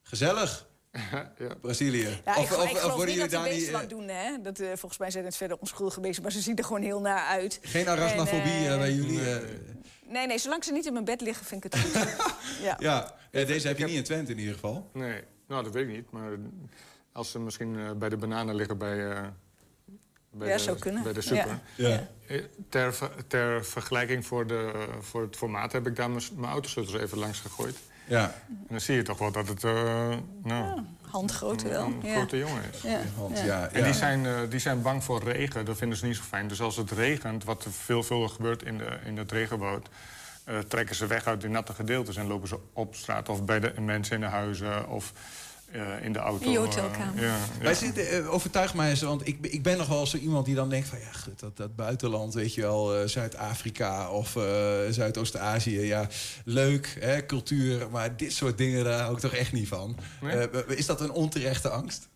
Speaker 6: Gezellig, *laughs*
Speaker 14: ja.
Speaker 6: Brazilië.
Speaker 13: Ja, ik, geloof- ik geloof
Speaker 6: worden
Speaker 13: niet dat
Speaker 6: jullie daar
Speaker 13: beesten wat doen, hè. Dat, eh, volgens mij zijn het verder onschuldige beesten, maar ze zien er gewoon heel naar uit.
Speaker 6: Geen arachnofobie
Speaker 13: eh,
Speaker 6: eh, bij jullie? eh,
Speaker 13: Nee, nee, zolang ze niet in mijn bed liggen, vind ik het goed. *laughs* ja.
Speaker 6: Ja, ja, deze heb je niet in Twente in ieder geval.
Speaker 14: Nee, nou, dat weet ik niet. Maar als ze misschien eh, bij de bananen liggen bij, eh, bij,
Speaker 13: Ja,
Speaker 14: de,
Speaker 13: zou kunnen.
Speaker 14: bij de super.
Speaker 6: Ja. Ja.
Speaker 14: Eh, Ter, ver- ter vergelijking voor, de, voor het formaat heb ik daar mijn mijn autosleutels even langs gegooid.
Speaker 6: Ja.
Speaker 14: En dan zie je toch wel dat het eh nou,
Speaker 13: Handgrootte wel.
Speaker 14: een
Speaker 13: ja.
Speaker 14: grote jongen is.
Speaker 13: Ja.
Speaker 6: Want,
Speaker 13: Ja.
Speaker 6: ja,
Speaker 14: En die zijn, eh, die zijn bang voor regen, dat vinden ze niet zo fijn. Dus als het regent, wat er veelvuldig gebeurt in, de, in het regenwoud... eh, trekken ze weg uit die natte gedeeltes en lopen ze op straat... of bij de mensen in de huizen of eh, in de auto.
Speaker 13: In je
Speaker 14: eh, ja, ja.
Speaker 6: Wij zitten, eh, overtuig mij eens, want ik, ben- ik ben nog wel zo iemand die dan denkt van... ja, goed, dat, dat buitenland, weet je wel, eh, Zuid-Afrika of eh, Zuidoost-Azië... ja, leuk, hè, cultuur, maar dit soort dingen, daar hou ik toch echt niet van.
Speaker 14: Nee?
Speaker 6: Eh, is dat een onterechte angst?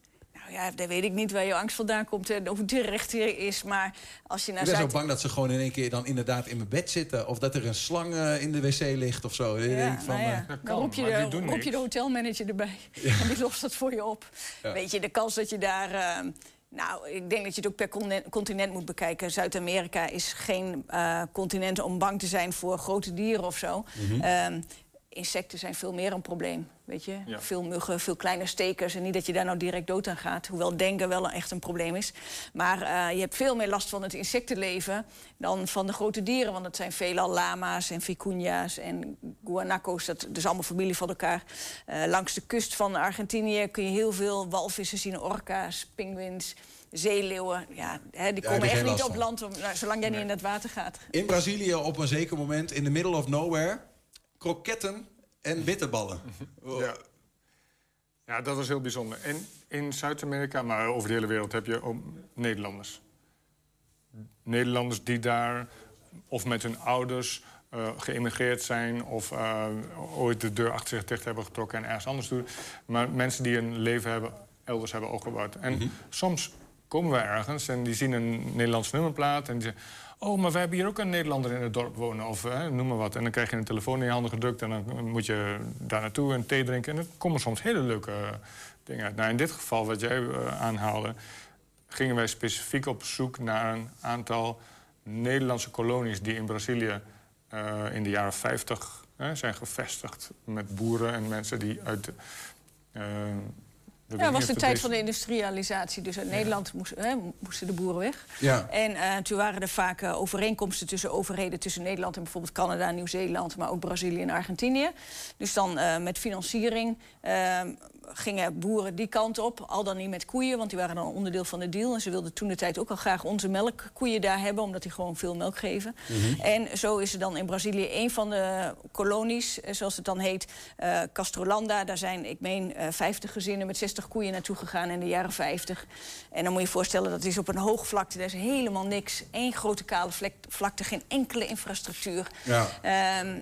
Speaker 13: Nou ja, daar weet ik niet waar je angst vandaan komt en of het terecht is. Maar als je naar
Speaker 6: ik ben zo bang dat ze gewoon in één keer dan inderdaad in mijn bed zitten... of dat er een slang eh, in de wc ligt of zo. Denk ik van,
Speaker 13: nou ja.
Speaker 6: eh,
Speaker 13: Dan roep je, de, roep je de hotelmanager erbij. *laughs* En die lost dat voor je op.
Speaker 6: Ja.
Speaker 13: Weet je, de kans dat je daar... eh, nou, ik denk dat je het ook per continent, continent moet bekijken. Zuid-Amerika is geen eh, continent om bang te zijn voor grote dieren of zo.
Speaker 6: Mhm.
Speaker 13: Ehm, insecten zijn veel meer een probleem. Weet je?
Speaker 14: Ja.
Speaker 13: Veel muggen, veel kleine stekers. En niet dat je daar nou direct dood aan gaat. Hoewel denken wel echt een probleem is. Maar eh, je hebt veel meer last van het insectenleven dan van de grote dieren. Want het zijn veelal lama's en vicuña's en guanacos. Dat is allemaal familie van elkaar. Eh, langs de kust van Argentinië kun je heel veel walvissen zien. Orka's, pinguïns, zeeleeuwen. Ja, hè, die komen echt niet op land om- nou, zolang jij niet in het water gaat.
Speaker 6: In Brazilië op een zeker moment, in the middle of nowhere... kroketten en bitterballen.
Speaker 14: Ja. ja, dat was heel bijzonder. En in Zuid-Amerika, maar over de hele wereld, heb je ook Nederlanders. Nederlanders die daar of met hun ouders eh, geëmigreerd zijn... of eh, ooit de deur achter zich dicht hebben getrokken en ergens anders doen. Maar mensen die een leven hebben, elders hebben opgebouwd. En soms komen we ergens en die zien een Nederlands nummerplaat... en die zeggen, oh, maar we hebben hier ook een Nederlander in het dorp wonen. Of noem maar wat. En dan krijg je een telefoon in je handen gedrukt... en dan moet je daar naartoe en thee drinken. En er komen soms hele leuke eh, dingen uit. Nou, in dit geval, wat jij eh, aanhaalde... gingen wij specifiek op zoek naar een aantal Nederlandse kolonies... die in Brazilië eh, in de jaren 50 hè, zijn gevestigd... met boeren en mensen die uit... de
Speaker 13: Ja, dat was de tijd van de industrialisatie. Dus uit Nederland moest, hè, moesten de boeren weg.
Speaker 6: Ja.
Speaker 13: En eh, toen waren er vaak eh, overeenkomsten tussen overheden... tussen Nederland en bijvoorbeeld Canada, Nieuw-Zeeland... maar ook Brazilië en Argentinië. Dus dan eh, met financiering eh, gingen boeren die kant op. Al dan niet met koeien, want die waren dan onderdeel van de deal. En ze wilden toen de tijd ook al graag onze melkkoeien daar hebben... omdat die gewoon veel melk geven. En zo is er dan in Brazilië een van de kolonies, zoals het dan heet... Castrolanda. Daar zijn, ik meen, eh 50 gezinnen met 60 koeien naartoe gegaan in de jaren 50. En dan moet je je voorstellen, dat is op een hoogvlakte. Daar is helemaal niks. Eén grote kale vlek, vlakte, geen enkele infrastructuur.
Speaker 6: Ja.
Speaker 13: Ehm,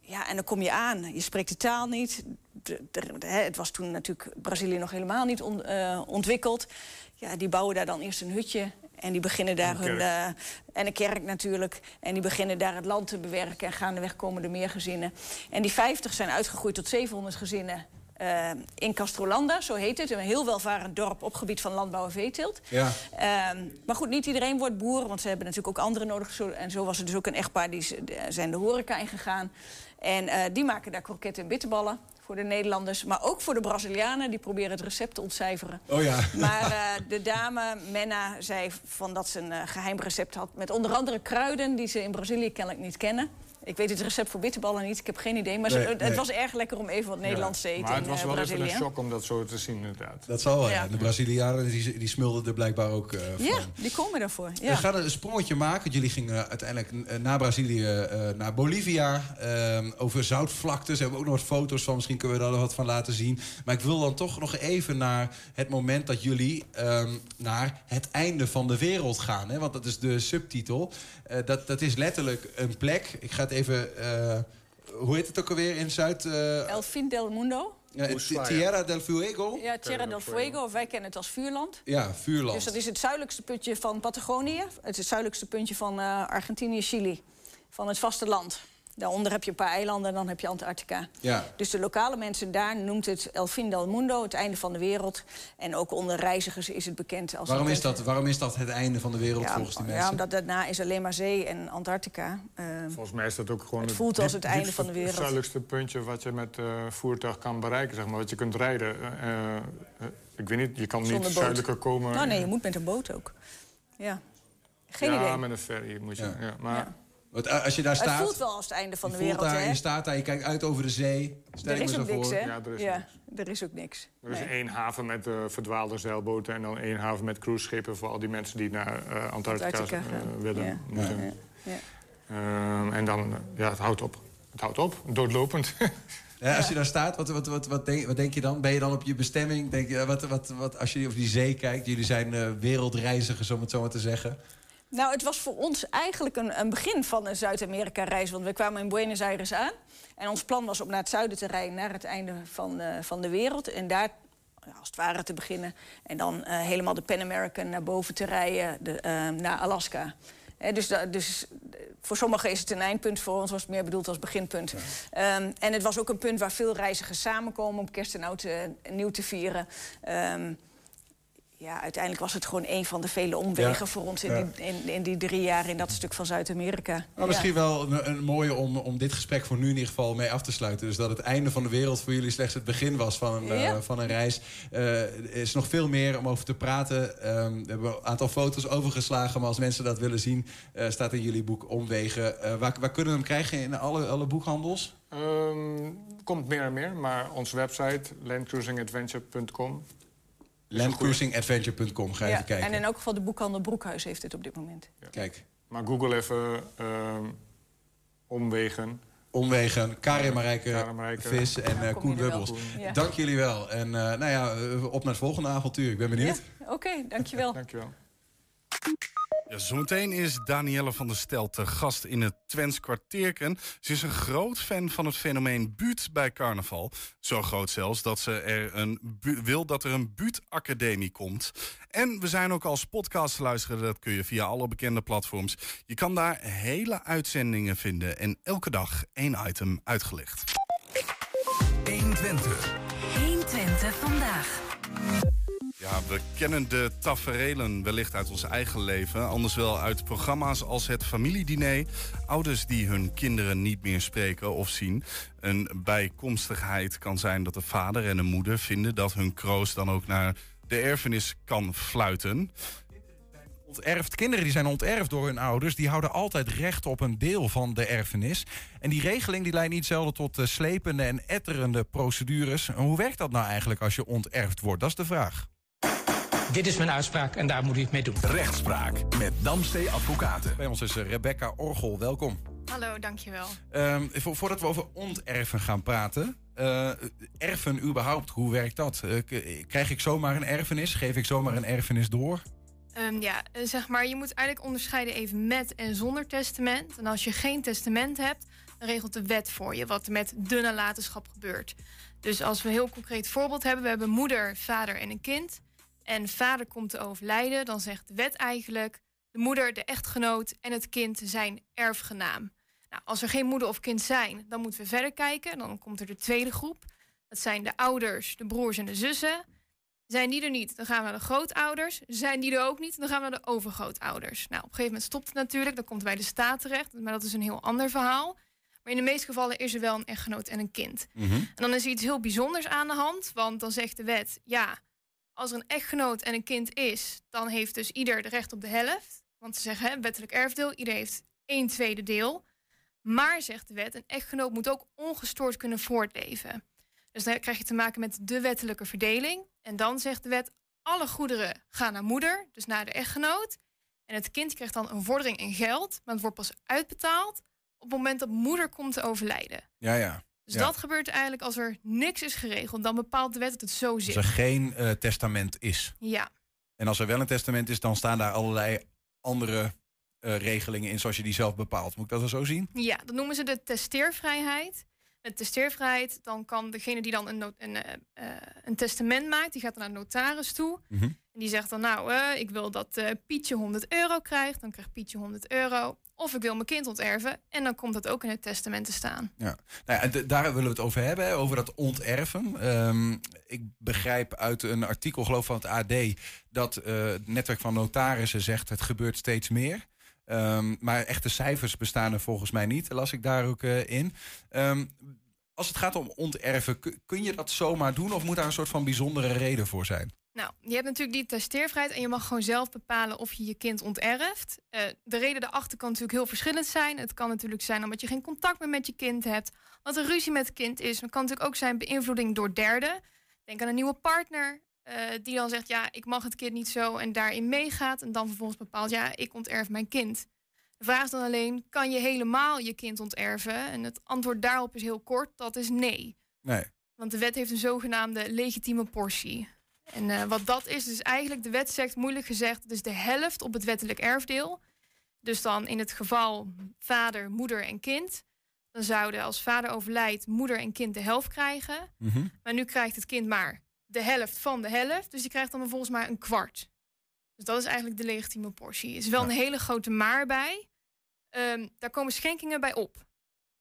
Speaker 13: ja, en dan kom je aan. Je spreekt de taal niet. De- de- de- hè, het was toen natuurlijk Brazilië nog helemaal niet on- eh, ontwikkeld. Ja, die bouwen daar dan eerst een hutje. En die beginnen daar
Speaker 14: een
Speaker 13: hun. eh, en een kerk natuurlijk. En die beginnen daar het land te bewerken. En gaandeweg komen er meer gezinnen. En die 50 zijn uitgegroeid tot 700 gezinnen. Eh, in Castrolanda, zo heet het. Een heel welvarend dorp op gebied van landbouw en veeteelt.
Speaker 6: Ja.
Speaker 13: Ehm, maar goed, niet iedereen wordt boer, want ze hebben natuurlijk ook anderen nodig. Zo- En zo was er dus ook een echtpaar, die zijn de horeca ingegaan. En eh, die maken daar kroketten en bitterballen voor de Nederlanders. Maar ook voor de Brazilianen, die proberen het recept te ontcijferen.
Speaker 6: Oh ja.
Speaker 13: Maar eh, *laughs* de dame, Menna, zei van dat ze een eh, geheim recept had... met onder andere kruiden die ze in Brazilië kennelijk niet kennen. Ik weet het recept voor bitterballen niet, ik heb geen idee. Maar
Speaker 6: Nee,
Speaker 13: het
Speaker 6: nee.
Speaker 13: was erg lekker om even wat Nederlands te eten
Speaker 14: Maar het was
Speaker 13: eh,
Speaker 14: wel even een shock om dat zo te zien, inderdaad.
Speaker 6: Dat zal wel, ja.
Speaker 13: Ja.
Speaker 6: De Brazilianen die, die smulden er blijkbaar ook eh, van.
Speaker 13: Ja, die komen daarvoor.
Speaker 6: We
Speaker 13: Ja.
Speaker 6: gaan een sprongetje maken. Jullie gingen uiteindelijk eh, na Brazilië eh, naar Bolivia. eh, over zoutvlaktes. Daar hebben we ook nog wat foto's van. Misschien kunnen we daar nog wat van laten zien. Maar ik wil dan toch nog even naar het moment dat jullie ehm, naar het einde van de wereld gaan. Hè? Want dat is de subtitel. Eh, dat, dat is letterlijk een plek. Ik ga het even... eh, hoe heet het ook alweer in Zuid... eh,
Speaker 13: El Fin del Mundo.
Speaker 6: ja. Tierra del Fuego?
Speaker 13: Ja, Tierra del Fuego, of wij kennen het als vuurland.
Speaker 6: Ja, vuurland.
Speaker 13: Dus dat is het zuidelijkste puntje van Patagonië. Het is het zuidelijkste puntje van eh, Argentinië, Chili. Van het vasteland. Daaronder heb je een paar eilanden en dan heb je Antarctica.
Speaker 16: Ja.
Speaker 13: Dus de lokale mensen daar noemt het El Fin del Mundo, het einde van de wereld. En ook onder reizigers is het bekend als...
Speaker 16: Waarom
Speaker 13: het-
Speaker 16: is, dat, waarom is dat het einde van de wereld
Speaker 13: ja,
Speaker 16: volgens die
Speaker 13: ja,
Speaker 16: mensen?
Speaker 13: omdat daarna is alleen maar zee en Antarctica. Ehm,
Speaker 14: Volgens mij is dat ook gewoon
Speaker 13: Het voelt als het einde van de wereld.
Speaker 14: Het zuidelijkste puntje wat je met eh voertuig kan bereiken, zeg maar, wat je kunt rijden. Eh, eh, ik weet niet, je kan
Speaker 13: Zonder
Speaker 14: niet
Speaker 13: boot.
Speaker 14: zuidelijker komen.
Speaker 13: Nou nee, je moet met een boot ook. Ja. Geen
Speaker 14: ja,
Speaker 13: idee.
Speaker 14: met een ferry moet je. Ja. maar
Speaker 13: Ja.
Speaker 16: Want als je daar
Speaker 13: het
Speaker 16: staat,
Speaker 13: voelt wel als het einde van de wereld,
Speaker 16: daar,
Speaker 13: hè?
Speaker 16: je staat daar, je kijkt uit over de zee. Stel
Speaker 13: Er
Speaker 16: ik
Speaker 13: is
Speaker 16: me
Speaker 13: ook
Speaker 16: zo
Speaker 13: niks,
Speaker 16: voor.
Speaker 13: hè?
Speaker 14: Ja, er is
Speaker 13: ja, er is ook niks.
Speaker 14: Er is
Speaker 13: Nee.
Speaker 14: één haven met eh, verdwaalde zeilboten en dan één haven met cruiseschepen voor al die mensen die naar eh, Antarctica,
Speaker 13: Antarctica
Speaker 14: eh,
Speaker 13: gaan.
Speaker 14: willen.
Speaker 13: Ja.
Speaker 14: moeten.
Speaker 13: Ja, ja.
Speaker 14: Ehm, en dan, ja, het houdt op. Het houdt op, doodlopend. *laughs*
Speaker 16: Ja, als je daar staat, wat, wat, wat, wat, denk, wat denk je dan? Ben je dan op je bestemming? Denk je, wat, wat, wat, als je op die zee kijkt, jullie zijn eh, wereldreizigers, om het zo maar te zeggen.
Speaker 13: Nou, het was voor ons eigenlijk een, een begin van een Zuid-Amerika-reis. Want we kwamen in Buenos Aires aan. En ons plan was om naar het zuiden te rijden, naar het einde van, eh, van de wereld. En daar ja, als het ware te beginnen. En dan eh, helemaal de Pan American naar boven te rijden, de, eh, naar Alaska. Dus, da- dus voor sommigen is het een eindpunt, voor ons was het meer bedoeld als beginpunt. Ehm, en het was ook een punt waar veel reizigers samenkomen om kerst en oud nieuw te vieren. Ehm, ja, uiteindelijk was het gewoon een van de vele omwegen
Speaker 16: Ja.
Speaker 13: voor ons in,
Speaker 16: Ja.
Speaker 13: die, in, in die drie jaar in dat stuk van Zuid-Amerika.
Speaker 16: Nou, misschien wel een, een mooie om, om dit gesprek voor nu in ieder geval mee af te sluiten. Dus dat het einde van de wereld voor jullie slechts het begin was van een,
Speaker 13: Ja.
Speaker 16: eh, van een reis. Eh, er is nog veel meer om over te praten. Ehm, we hebben een aantal foto's overgeslagen, maar als mensen dat willen zien, eh, staat in jullie boek Omwegen. Eh, waar, waar kunnen we hem krijgen in alle, alle boekhandels?
Speaker 14: Ehm, komt meer en meer, maar onze website landcruisingadventure.com.
Speaker 16: Landcruisingadventure.com, ga
Speaker 13: Ja,
Speaker 16: even kijken.
Speaker 13: En in elk geval de boekhandel Broekhuis heeft het op dit moment.
Speaker 16: Kijk.
Speaker 14: Maar google even ehm, omwegen.
Speaker 16: Omwegen, Karin Marijke. Vis en eh, Koen.
Speaker 14: Ja.
Speaker 16: Dank jullie wel. En eh, nou ja, eh, op naar het volgende avontuur. Ik ben benieuwd.
Speaker 13: Oké, dankjewel.
Speaker 14: dankjewel.
Speaker 7: Ja, zometeen is Danielle van der Stel te gast in het Twents kwartierken. Ze is een groot fan van het fenomeen buurt bij carnaval. Zo groot zelfs dat ze er een bu- wil dat er een buurtacademie komt. En we zijn ook als podcast te luisteren. Dat kun je via alle bekende platforms. Je kan daar hele uitzendingen vinden. En elke dag één item uitgelicht.
Speaker 10: 120. 120 vandaag.
Speaker 7: Ja, we kennen de taferelen wellicht uit ons eigen leven. Anders wel uit programma's als het familiediner. Ouders die hun kinderen niet meer spreken of zien. Een bijkomstigheid kan zijn dat de vader en de moeder vinden... dat hun kroost dan ook naar de erfenis kan fluiten.
Speaker 6: onterfd. Kinderen die zijn onterfd door hun ouders, die houden altijd recht op een deel van de erfenis. En die regeling die leidt niet zelden tot eh, slepende en etterende procedures. En hoe werkt dat nou eigenlijk als je onterfd wordt? Dat is de vraag.
Speaker 17: Dit is mijn uitspraak en daar moet u het mee doen.
Speaker 6: Rechtspraak met Damstee Advocaten. Bij ons is eh, Rebecca Orgel, welkom.
Speaker 18: Hallo, dankjewel.
Speaker 6: Ehm, vo- voordat we over onterfen gaan praten. eh, erfen überhaupt, hoe werkt dat? Eh, krijg ik zomaar een erfenis? Geef ik zomaar een erfenis door?
Speaker 18: Ehm, ja, zeg maar, je moet eigenlijk onderscheiden even met en zonder testament. En als je geen testament hebt, dan regelt de wet voor je wat er met de nalatenschap gebeurt. Dus als we een heel concreet voorbeeld hebben, we hebben moeder, vader en een kind. En vader komt te overlijden, dan zegt de wet eigenlijk... de moeder, de echtgenoot en het kind zijn erfgenaam. Nou, als er geen moeder of kind zijn, dan moeten we verder kijken. Dan komt er de tweede groep. Dat zijn de ouders, de broers en de zussen. Zijn die er niet, dan gaan we naar de grootouders. Zijn die er ook niet, dan gaan we naar de overgrootouders. Nou, op een gegeven moment stopt het natuurlijk. Dan komt het bij de staat terecht. Maar dat is een heel ander verhaal. Maar in de meeste gevallen is er wel een echtgenoot en een kind. En dan is er iets heel bijzonders aan de hand. Want dan zegt de wet, ja, als er een echtgenoot en een kind is... dan heeft dus ieder de recht op de helft. Want ze zeggen, hè, wettelijk erfdeel, ieder heeft één tweede deel. Maar, zegt de wet, een echtgenoot moet ook ongestoord kunnen voortleven. Dus dan krijg je te maken met de wettelijke verdeling. En dan zegt de wet, alle goederen gaan naar moeder, dus naar de echtgenoot. En het kind krijgt dan een vordering in geld, maar het wordt pas uitbetaald op het moment dat moeder komt te overlijden.
Speaker 6: Ja, ja.
Speaker 18: Dus
Speaker 6: Ja.
Speaker 18: dat gebeurt eigenlijk als er niks is geregeld. Dan bepaalt de wet dat het zo
Speaker 6: Als
Speaker 18: zit.
Speaker 6: er geen eh, testament is.
Speaker 18: Ja,
Speaker 6: En als er wel een testament is, dan staan daar allerlei andere eh, regelingen in zoals je die zelf bepaalt. Moet ik dat zo zien?
Speaker 18: ja, dat noemen ze de testeervrijheid. Met testeervrijheid, dan kan degene die dan een, een, eh, een testament maakt, die gaat dan naar de notaris toe.
Speaker 6: Mhm.
Speaker 18: En die zegt dan, nou, eh, ik wil dat Pietje 100 euro krijgt. Dan krijgt Pietje 100 euro. Of ik wil mijn kind onterven. En dan komt dat ook in het testament te staan.
Speaker 6: Ja, nou ja, daar willen we het over hebben, hè, over dat onterven. Ehm, ik begrijp uit een artikel, geloof van het AD, dat het netwerk van notarissen zegt het gebeurt steeds meer. Ehm, maar echte cijfers bestaan er volgens mij niet, las ik daar ook eh, in. Ehm, als het gaat om onterven, kun- je dat zomaar doen of moet daar een soort van bijzondere reden voor zijn?
Speaker 18: Nou, je hebt natuurlijk die testeervrijheid en je mag gewoon zelf bepalen of je je kind onterft. Eh, de reden daarachter kan natuurlijk heel verschillend zijn. Het kan natuurlijk zijn omdat je geen contact meer met je kind hebt, wat er ruzie met het kind is. Het kan natuurlijk ook zijn beïnvloeding door derden. Denk aan een nieuwe partner eh, die dan zegt, ja, ik mag het kind niet zo en daarin meegaat. En dan vervolgens bepaalt, ja, ik onterf mijn kind. De vraag is dan alleen, kan je helemaal je kind onterven? En het antwoord daarop is heel kort, dat is nee.
Speaker 6: Nee.
Speaker 18: Want de wet heeft een zogenaamde legitieme portie. En eh, wat dat is, dus eigenlijk, de wet zegt, moeilijk gezegd, het is de helft op het wettelijk erfdeel. Dus dan in het geval vader, moeder en kind. Dan zouden als vader overlijdt, moeder en kind de helft krijgen. Maar nu krijgt het kind maar de helft van de helft. Dus die krijgt dan volgens mij een kwart. Dus dat is eigenlijk de legitieme portie. Er is wel een hele grote maar bij. Ehm, daar komen schenkingen bij op.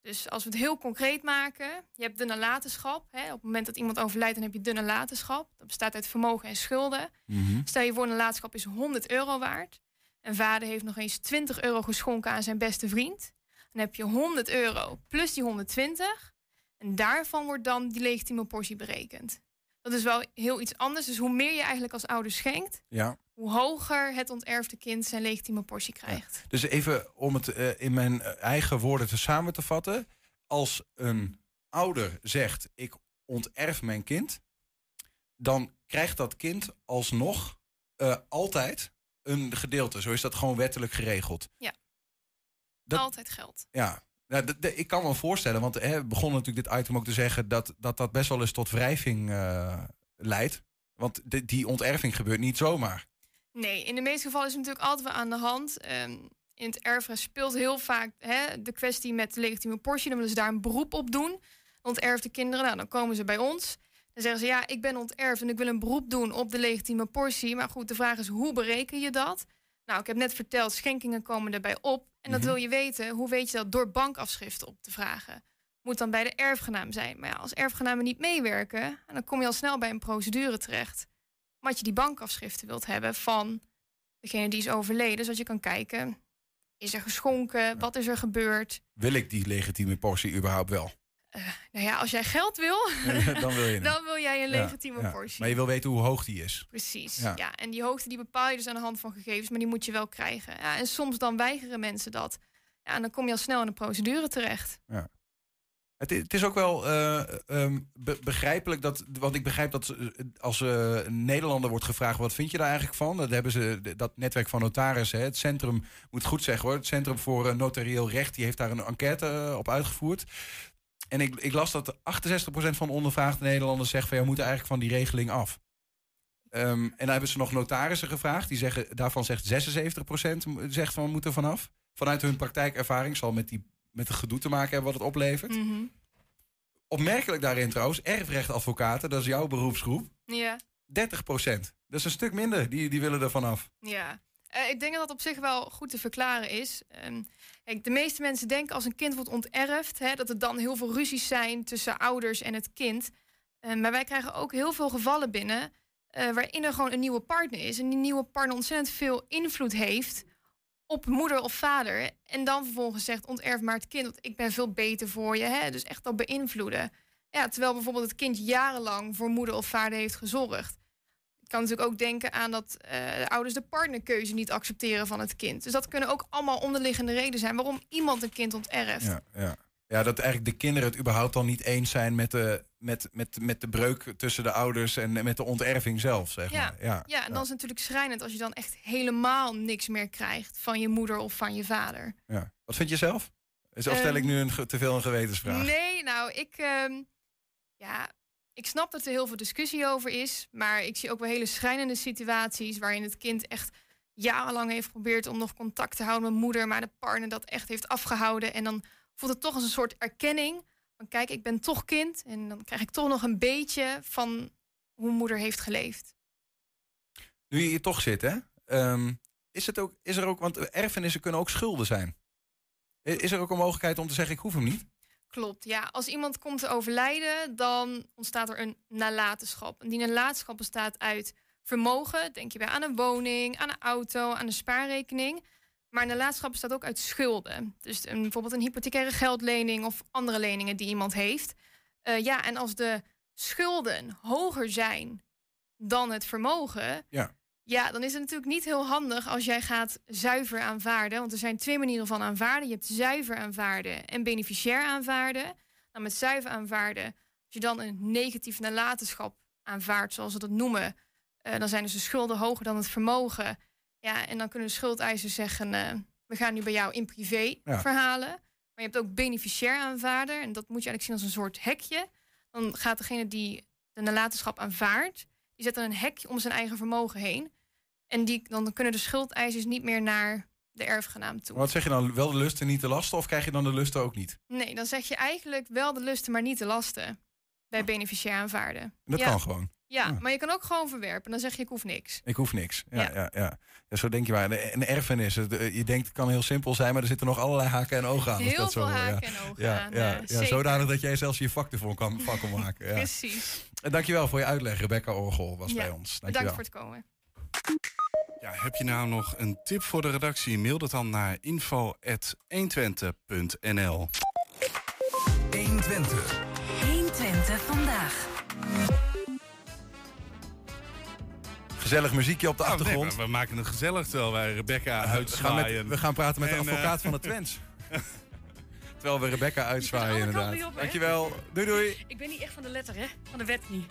Speaker 18: Dus als we het heel concreet maken, je hebt de nalatenschap. Hè? Op het moment dat iemand overlijdt, dan heb je de nalatenschap. Dat bestaat uit vermogen en schulden. Stel je voor, een nalatenschap is 100 euro waard. En vader heeft nog eens 20 euro geschonken aan zijn beste vriend. Dan heb je 100 euro plus die 120. En daarvan wordt dan die legitieme portie berekend. Dat is wel heel iets anders. Dus hoe meer je eigenlijk als ouder schenkt,
Speaker 6: Ja.
Speaker 18: hoe hoger het onterfde kind zijn legitieme portie krijgt.
Speaker 6: Dus even om het eh, in mijn eh, eigen woorden te samen te vatten. Als een ouder zegt, ik onterf mijn kind, dan krijgt dat kind alsnog eh, altijd een gedeelte. Zo is dat gewoon wettelijk geregeld.
Speaker 18: Ja.
Speaker 6: Dat-
Speaker 18: Altijd geld.
Speaker 6: Ja, nou, ik kan me voorstellen, want hè, begonnen natuurlijk dit item ook te zeggen dat dat, dat best wel eens tot wrijving eh, leidt. Want die onterving gebeurt niet zomaar.
Speaker 18: Nee, in de meeste gevallen is het natuurlijk altijd wel aan de hand. Ehm, in het erfrecht speelt heel vaak hè, de kwestie met de legitieme portie. Dan willen ze daar een beroep op doen. Onterfde kinderen, nou, dan komen ze bij ons. Dan zeggen ze, ja, ik ben onterfd en ik wil een beroep doen op de legitieme portie. Maar goed, de vraag is, hoe bereken je dat? Nou, ik heb net verteld, schenkingen komen erbij op. En dat
Speaker 19: Mhm.
Speaker 18: wil je weten. Hoe weet je dat? Door bankafschriften op te vragen. Moet dan bij de erfgenaam zijn. Maar ja, als erfgenamen niet meewerken, dan kom je al snel bij een procedure terecht. Omdat je die bankafschriften wilt hebben van degene die is overleden. Zodat je kan kijken, is er geschonken? Wat is er gebeurd?
Speaker 6: Wil ik die legitieme portie überhaupt wel?
Speaker 18: Nou ja, als jij geld wil, *laughs*
Speaker 6: dan wil je *laughs*
Speaker 18: dan wil jij een
Speaker 6: Ja,
Speaker 18: legitieme
Speaker 6: ja.
Speaker 18: portie.
Speaker 6: Maar je wil weten hoe hoog die is.
Speaker 18: Precies.
Speaker 6: Ja.
Speaker 18: Ja. en die hoogte die bepaal je dus aan de hand van gegevens, maar die moet je wel krijgen. Ja, en soms dan weigeren mensen dat. Ja, en dan kom je al snel in een procedure terecht.
Speaker 6: Ja. Het, i- het is ook wel eh, ehm, be- begrijpelijk dat, want ik begrijp dat eh, als eh, een Nederlander wordt gevraagd, wat vind je daar eigenlijk van? Dat hebben ze, de- dat netwerk van notarissen, het centrum, moet het goed zeggen hoor, het Centrum voor eh, Notarieel Recht, die heeft daar een enquête eh, op uitgevoerd. En ik, ik las dat 68% van de ondervraagde Nederlanders zegt van, ja, we moeten eigenlijk van die regeling af. Ehm, en dan hebben ze nog notarissen gevraagd, die zeggen, daarvan zegt 76% m- zegt van, we moeten vanaf. Vanuit hun praktijkervaring, zal met, die, met het gedoe te maken hebben wat het oplevert.
Speaker 18: Mhm.
Speaker 6: Opmerkelijk daarin trouwens, erfrechtadvocaten, dat is jouw beroepsgroep,
Speaker 18: Ja,
Speaker 6: 30% Dat is een stuk minder, die, die willen er vanaf.
Speaker 18: ja. Eh, ik denk dat dat op zich wel goed te verklaren is. Ehm, de meeste mensen denken als een kind wordt onterfd, hè, dat er dan heel veel ruzies zijn tussen ouders en het kind. Eh, maar wij krijgen ook heel veel gevallen binnen eh, waarin er gewoon een nieuwe partner is. En die nieuwe partner ontzettend veel invloed heeft op moeder of vader. En dan vervolgens zegt onterf maar het kind, want ik ben veel beter voor je. Hè? Dus echt dat beïnvloeden. Ja, terwijl bijvoorbeeld het kind jarenlang voor moeder of vader heeft gezorgd. Kan natuurlijk ook denken aan dat eh, de ouders de partnerkeuze niet accepteren van het kind. Dus dat kunnen ook allemaal onderliggende redenen zijn waarom iemand een kind onterft.
Speaker 6: Ja, ja. ja, dat eigenlijk de kinderen het überhaupt al niet eens zijn met de, met, met, met de breuk tussen de ouders en met de onterving zelf, zeg
Speaker 18: Ja,
Speaker 6: maar. Ja,
Speaker 18: ja, en dan is het natuurlijk schrijnend als je dan echt helemaal niks meer krijgt van je moeder of van je vader.
Speaker 6: ja. Wat vind je zelf? Is- Of stel ik
Speaker 18: Ehm,
Speaker 6: nu een, te veel een gewetensvraag?
Speaker 18: Nee, nou, ik, ehm, ja, ik snap dat er heel veel discussie over is. Maar ik zie ook wel hele schrijnende situaties waarin het kind echt jarenlang heeft geprobeerd om nog contact te houden met moeder, maar de partner dat echt heeft afgehouden. En dan voelt het toch als een soort erkenning van kijk, ik ben toch kind. En dan krijg ik toch nog een beetje van hoe moeder heeft geleefd.
Speaker 6: Nu je hier toch zit, hè? Ehm, is, het ook, is er ook, want erfenissen kunnen ook schulden zijn. Is er ook een mogelijkheid om te zeggen, ik hoef hem niet?
Speaker 18: Klopt, ja. Als iemand komt te overlijden, dan ontstaat er een nalatenschap. En die nalatenschap bestaat uit vermogen. Denk je bij aan een woning, aan een auto, aan een spaarrekening. Maar nalatenschap bestaat ook uit schulden. Dus een, bijvoorbeeld een hypothecaire geldlening of andere leningen die iemand heeft. Eh, ja, en als de schulden hoger zijn dan het vermogen,
Speaker 6: Ja.
Speaker 18: Ja, dan is het natuurlijk niet heel handig als jij gaat zuiver aanvaarden. Want er zijn twee manieren van aanvaarden. Je hebt zuiver aanvaarden en beneficiair aanvaarden. Nou, met zuiver aanvaarden, als je dan een negatief nalatenschap aanvaardt, zoals we dat noemen, eh, dan zijn dus de schulden hoger dan het vermogen. Ja, en dan kunnen de schuldeisers zeggen, eh, we gaan nu bij jou in privé
Speaker 19: Ja.
Speaker 18: verhalen. Maar je hebt ook beneficiair aanvaarder. En dat moet je eigenlijk zien als een soort hekje. Dan gaat degene die de nalatenschap aanvaardt, die zet dan een hekje om zijn eigen vermogen heen. En die, dan kunnen de schuldeisers niet meer naar de erfgenaam toe.
Speaker 6: Wat zeg je dan? Wel de lusten, niet de lasten? Of krijg je dan de lusten ook niet?
Speaker 18: Nee, dan zeg je eigenlijk wel de lusten, maar niet de lasten. Bij beneficiair aanvaarden.
Speaker 6: Dat
Speaker 18: Ja.
Speaker 6: kan gewoon.
Speaker 18: Ja, maar je kan ook gewoon verwerpen. Dan zeg je, ik hoef niks.
Speaker 6: Ik hoef niks. Ja,
Speaker 18: Ja.
Speaker 6: ja. Ja, ja. zo denk je maar. Een erfenis. het, eh, Je denkt het kan heel simpel zijn, maar er zitten nog allerlei haken en ogen aan.
Speaker 18: Heel
Speaker 6: dat zo,
Speaker 18: veel
Speaker 6: ja.
Speaker 18: haken en ogen
Speaker 6: ja,
Speaker 18: aan,
Speaker 6: Ja,
Speaker 18: eh,
Speaker 6: ja, zodanig dat jij zelfs je vak ervoor kan, van kan *laughs* maken. Ja.
Speaker 18: Precies.
Speaker 6: En dankjewel voor je uitleg. Rebecca Orgel was
Speaker 18: Ja,
Speaker 6: bij ons. Dankjewel.
Speaker 18: Bedankt voor het komen.
Speaker 7: Ja, heb je nou nog een tip voor de redactie? Mail dat dan naar info.120.nl
Speaker 10: 120. 120 vandaag.
Speaker 6: Gezellig muziekje op de
Speaker 7: Oh,
Speaker 6: achtergrond.
Speaker 7: we maken het gezellig terwijl wij Rebecca
Speaker 6: we, gaan
Speaker 7: uitzwaaien.
Speaker 6: met, we gaan praten met de
Speaker 7: En, eh,
Speaker 6: advocaat van de Twents. *laughs* Terwijl we Rebecca uitzwaaien inderdaad.
Speaker 19: op?
Speaker 6: Dankjewel. Doei doei.
Speaker 19: Ik ben niet echt van de letter, hè? Van de wet niet.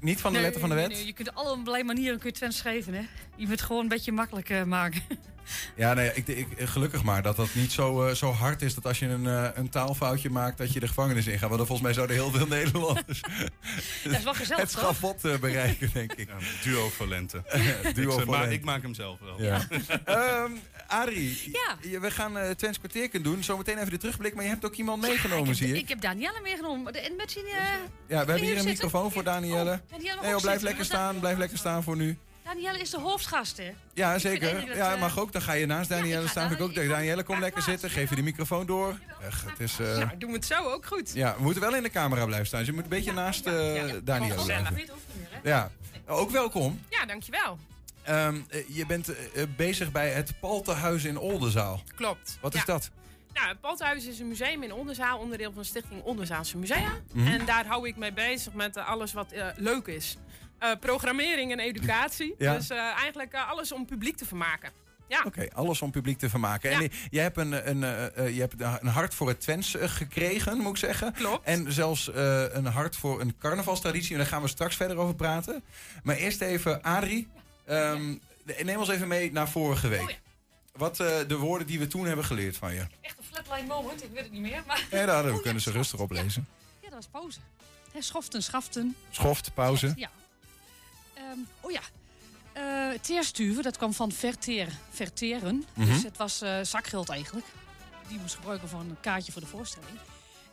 Speaker 6: Niet van de
Speaker 19: Nee,
Speaker 6: letter van de wet?
Speaker 19: nee, je kunt op allerlei manieren kun je Twents schrijven, hè? Je moet het gewoon een beetje makkelijk eh, maken. *laughs*
Speaker 6: Ja, nee, ik, ik, gelukkig maar dat dat niet zo, eh, zo hard is dat als je een, eh, een taalfoutje maakt dat je de gevangenis ingaat. Want dan volgens mij zouden heel veel *laughs* Nederlanders
Speaker 19: Dat is wel gezellig,
Speaker 6: het schafot eh, bereiken, denk ik.
Speaker 7: duo voor lente. *laughs*
Speaker 6: duo
Speaker 7: Ik maar ik maak hem zelf wel.
Speaker 6: Ja. *laughs* Ehm, Arie,
Speaker 19: Ja.
Speaker 6: je- we gaan eh Twents kwartierken doen. Zometeen even de terugblik, maar je hebt ook iemand meegenomen, zie ik.
Speaker 19: Ik heb Danielle meegenomen. En met zijn,
Speaker 6: Ja, we hebben hier een
Speaker 19: zitten?
Speaker 6: microfoon voor Danielle.
Speaker 19: Danielle mag
Speaker 6: Nee, blijf
Speaker 19: zitten,
Speaker 6: lekker staan, blijf lekker staan voor nu.
Speaker 19: Danielle is de hoofdgast, hè?
Speaker 6: Ja, zeker. Ja,
Speaker 19: dat,
Speaker 6: mag
Speaker 19: eh,
Speaker 6: ook. Dan ga je naast Danielle staan. Vind ik ook. Danielle, kom lekker zitten. Geef je de microfoon door. Echt, het is, eh,
Speaker 18: Nou, doen we het zo ook goed.
Speaker 6: ja, we moeten wel in de camera blijven staan. Dus je moet een beetje naast eh, Danielle
Speaker 18: gezellig.
Speaker 6: blijven. Ja, ook welkom.
Speaker 20: Ja, dankjewel.
Speaker 6: Ehm, eh, je bent eh, bezig bij het Paltehuis in Oldenzaal.
Speaker 20: Klopt.
Speaker 6: Wat is
Speaker 20: Ja.
Speaker 6: dat?
Speaker 20: Nou, het Palthuis is een museum in Oldenzaal, onderdeel van Stichting Oldenzaalse Musea.
Speaker 6: Mhm.
Speaker 20: En daar hou ik mee bezig met eh, alles wat eh, leuk is. Eh, programmering en educatie.
Speaker 6: Ja.
Speaker 20: Dus eh, eigenlijk eh, alles om publiek te vermaken. Ja.
Speaker 6: Oké, alles om publiek te vermaken. En
Speaker 20: Ja.
Speaker 6: jij hebt een, een, je hebt een hart voor het Twents gekregen, moet ik zeggen.
Speaker 20: Klopt.
Speaker 6: En zelfs een hart voor een carnavalstraditie. En daar gaan we straks verder over praten. Maar eerst even, Adrie. ehm, neem ons even mee naar vorige
Speaker 20: Oh
Speaker 6: week. Wat de woorden die we toen hebben geleerd van je.
Speaker 19: Echt een flatline moment, ik weet het niet meer. Maar...
Speaker 6: Ja, daar we kunnen ze rustig oplezen.
Speaker 19: Ja, dat was pauze. Schoften, schaften.
Speaker 6: Schoft, pauze.
Speaker 19: Ja. Ehm, oh ja. Eh teerstuwen, dat kwam van verteren. verteren.
Speaker 6: Mhm.
Speaker 19: Dus het was eh, zakgeld eigenlijk. Die moest gebruiken voor een kaartje voor de voorstelling.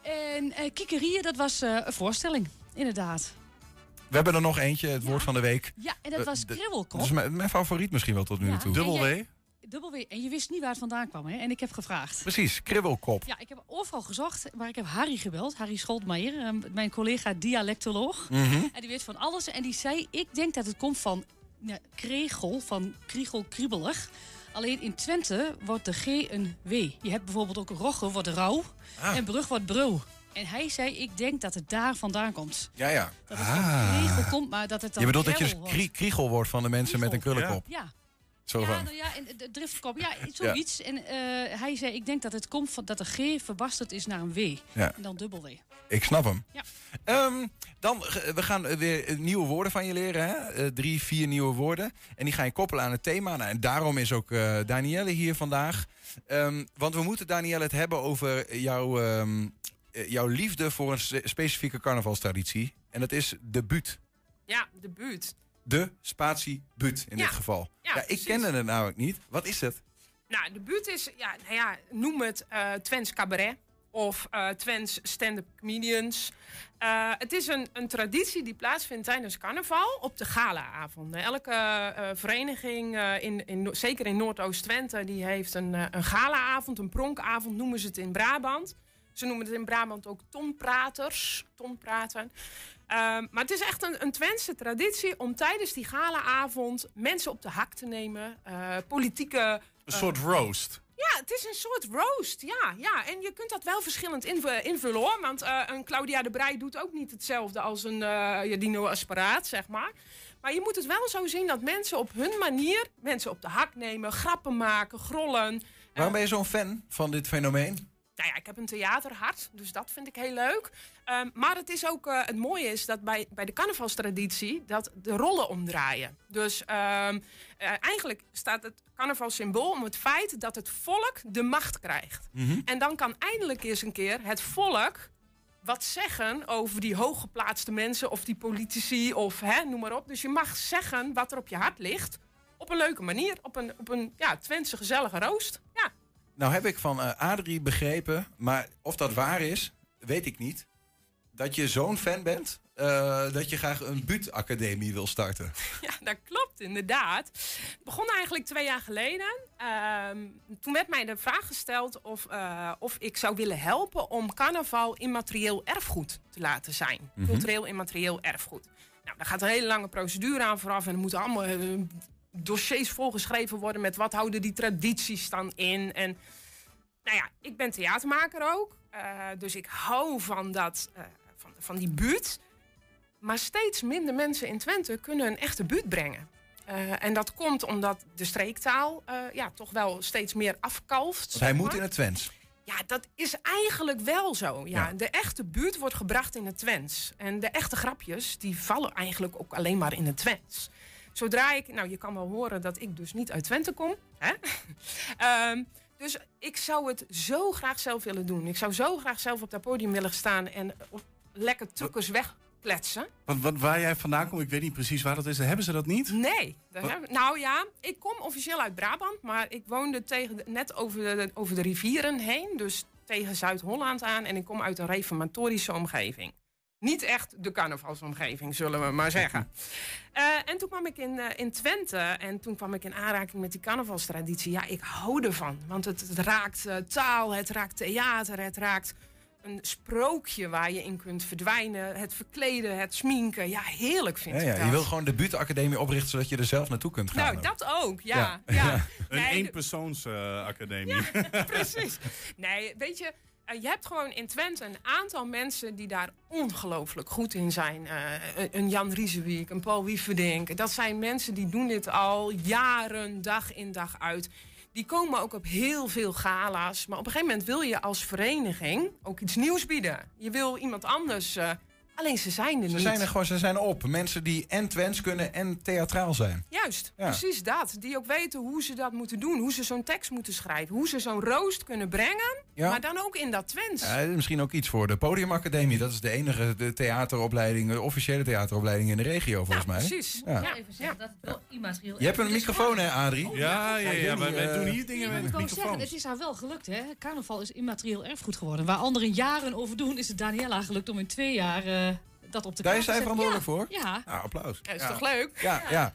Speaker 19: En eh kikkerieën, dat was eh, een voorstelling, inderdaad.
Speaker 6: We hebben er nog eentje, het woord van de week.
Speaker 19: Ja, en dat was kribbelkop.
Speaker 6: Dat is mijn, mijn favoriet misschien wel tot nu
Speaker 19: Ja.
Speaker 6: toe.
Speaker 19: En jij- Dubbel W. En je wist niet waar het vandaan kwam, hè? En ik heb gevraagd.
Speaker 6: Precies, kribbelkop.
Speaker 19: Ja, ik heb overal gezocht, maar ik heb Harry gebeld. Harry Scholtmeijer, eh, mijn collega dialectoloog.
Speaker 6: Mhm.
Speaker 19: En die weet van alles. En die zei, ik denk dat het komt van ja, kregel, van kriegel, kriebelig. Alleen in Twente wordt de G een W. Je hebt bijvoorbeeld ook rogge wordt rauw
Speaker 6: Ah.
Speaker 19: en brug wordt brul. En hij zei, ik denk dat het daar vandaan komt.
Speaker 6: Ja, ja.
Speaker 19: Dat het van kregel komt, maar dat het dan
Speaker 6: Je bedoelt dat je dus
Speaker 19: krel wordt.
Speaker 6: kriegel van de mensen met een krullenkop.
Speaker 19: Ja.
Speaker 6: Zo
Speaker 19: ja,
Speaker 6: van.
Speaker 19: nou ja, en de driftkop, ja, *laughs* zoiets. En eh, hij zei, ik denk dat het komt van dat de G verbasterd is naar een W.
Speaker 6: Ja.
Speaker 19: En dan dubbel W.
Speaker 6: Ik snap hem.
Speaker 19: Ja.
Speaker 6: Ehm, dan, eh, we gaan eh, weer eh, nieuwe woorden van je leren. Hè? Eh, drie, vier nieuwe woorden. En die ga je koppelen aan het thema. Nou, en daarom is ook eh Danielle hier vandaag. Ehm, want we moeten, Danielle, het hebben over jouw, ehm, eh, jouw liefde voor een specifieke carnavalstraditie. En dat is de buut.
Speaker 20: Ja, de buurt.
Speaker 6: De spatie buut in
Speaker 20: Ja.
Speaker 6: dit geval.
Speaker 20: Ja,
Speaker 6: Ja, ik
Speaker 20: precies.
Speaker 6: kende het namelijk niet. Wat is het?
Speaker 20: Nou, de buurt is, ja, nou ja, noem het eh Twents cabaret. of eh Twents stand-up comedians. Eh, het is een, een traditie die plaatsvindt tijdens carnaval op de galaavonden. Elke vereniging, in, in, zeker in Noordoost-Twente, die heeft een, een galaavond, een pronkavond noemen ze het in Brabant. Ze noemen het in Brabant ook tonpraters, tonpraten. Ehm, maar het is echt een, een Twentse traditie om tijdens die galaavond mensen op de hak te nemen. eh, politieke...
Speaker 7: Een soort roast.
Speaker 20: Ja, het is een soort roast. Ja, ja. En je kunt dat wel verschillend inv- invullen hoor. Want eh, een Claudia de Brij doet ook niet hetzelfde als een eh ja, Dino Asparaat, zeg maar. Maar je moet het wel zo zien dat mensen op hun manier mensen op de hak nemen, grappen maken, grollen.
Speaker 6: Waarom ben je zo'n fan van dit fenomeen?
Speaker 20: Nou ja, ik heb een theaterhart, dus dat vind ik heel leuk. Ehm, maar het is ook, eh, het mooie is dat bij, bij de carnavalstraditie dat de rollen omdraaien. Dus ehm, eh, eigenlijk staat het carnaval symbool om het feit dat het volk de macht krijgt. En dan kan eindelijk eens een keer het volk wat zeggen over die hooggeplaatste mensen of die politici of hè, noem maar op. Dus je mag zeggen wat er op je hart ligt op een leuke manier, op een, op een ja, Twentse gezellige roost. Ja.
Speaker 6: Nou heb ik van eh, Adrie begrepen, maar of dat waar is, weet ik niet. Dat je zo'n fan bent, eh, dat je graag een buurtacademie wil starten. *laughs*
Speaker 20: Ja, dat klopt inderdaad. Het begon eigenlijk twee jaar geleden. Ehm, toen werd mij de vraag gesteld of, eh, of ik zou willen helpen om carnaval immaterieel erfgoed te laten zijn.
Speaker 21: Mhm.
Speaker 20: Cultureel immaterieel erfgoed. Nou, daar gaat een hele lange procedure aan vooraf en er moeten allemaal dossiers volgeschreven worden met wat houden die tradities dan in. En nou ja, ik ben theatermaker ook. eh, dus ik hou van, dat, eh, van, van die buurt. Maar steeds minder mensen in Twente kunnen een echte buurt brengen. Eh, en dat komt omdat de streektaal ja, toch wel steeds meer afkalft.
Speaker 6: Hij moet in het Twents.
Speaker 20: Ja, dat is eigenlijk wel zo. Ja.
Speaker 6: Ja.
Speaker 20: De echte buurt wordt gebracht in het Twents. En de echte grapjes, die vallen eigenlijk ook alleen maar in het Twents. Zodra ik, nou je kan wel horen dat ik dus niet uit Twente kom. Hè? *laughs* Ehm, dus ik zou het zo graag zelf willen doen. Ik zou zo graag zelf op dat podium willen staan en lekker truckers wegkletsen.
Speaker 7: Want, waar jij vandaan komt, ik weet niet precies waar dat is. Hebben ze dat niet?
Speaker 20: Nee. hebben- nou ja, ik kom officieel uit Brabant, maar ik woonde tegen net over de, over de rivieren heen. Dus tegen Zuid-Holland aan. En ik kom uit een reformatorische omgeving. Niet echt de carnavalsomgeving, zullen we maar zeggen. *laughs* Eh, en toen kwam ik in, eh, in Twente en toen kwam ik in aanraking met die carnavalstraditie. Ja, ik hou ervan. Want het, het raakt eh, taal, het raakt theater, het raakt een sprookje waar je in kunt verdwijnen. Het verkleden, het sminken. Ja, heerlijk vind
Speaker 6: Ja,
Speaker 20: ik
Speaker 6: ja,
Speaker 20: dat.
Speaker 6: je wil gewoon de buurtacademie oprichten zodat je er zelf naartoe kunt gaan.
Speaker 20: Nou, dat ook, ja.
Speaker 6: Ja.
Speaker 20: ja. *laughs*
Speaker 7: Een eenpersoonsacademie. *laughs*
Speaker 20: Precies. Nee, weet je, je hebt gewoon in Twente een aantal mensen die daar ongelooflijk goed in zijn. Eh, een- Jan Riesewiek, een Paul Wieferdink. Dat zijn mensen die doen dit al jaren, dag in dag uit. Die komen ook op heel veel gala's. Maar op een gegeven moment wil je als vereniging ook iets nieuws bieden. Je wil iemand anders... eh, alleen ze zijn er
Speaker 6: Ze
Speaker 20: niet.
Speaker 6: zijn er gewoon, ze zijn op. Mensen die en Twents kunnen en theatraal zijn.
Speaker 20: Juist,
Speaker 6: Ja.
Speaker 20: precies dat. Die ook weten hoe ze dat moeten doen. Hoe ze zo'n tekst moeten schrijven. Hoe ze zo'n roost kunnen brengen.
Speaker 6: Ja.
Speaker 20: Maar dan ook in dat Twents.
Speaker 6: Ja, misschien ook iets voor de Podiumacademie. Dat is de enige de theateropleiding, de officiële theateropleiding in de regio volgens mij.
Speaker 19: Precies.
Speaker 6: Ja.
Speaker 19: Ja. Even zeggen dat het wel immaterieel
Speaker 6: Je hebt een microfoon hè. Adrie?
Speaker 19: Oh,
Speaker 7: Ja, ja, ja, wij- doen hier dingen met
Speaker 19: wou zeggen,
Speaker 7: microfoons.
Speaker 19: het is haar wel gelukt, hè? Carnaval is immaterieel erfgoed geworden. Waar anderen jaren over doen, is het Daniela gelukt om in twee jaar eh, dat op de
Speaker 6: Daar
Speaker 19: kaart
Speaker 6: is zij verantwoordelijk
Speaker 19: Ja,
Speaker 6: voor?
Speaker 19: Ja.
Speaker 6: Nou, applaus.
Speaker 20: Ja, is toch leuk?
Speaker 6: Ja, ja.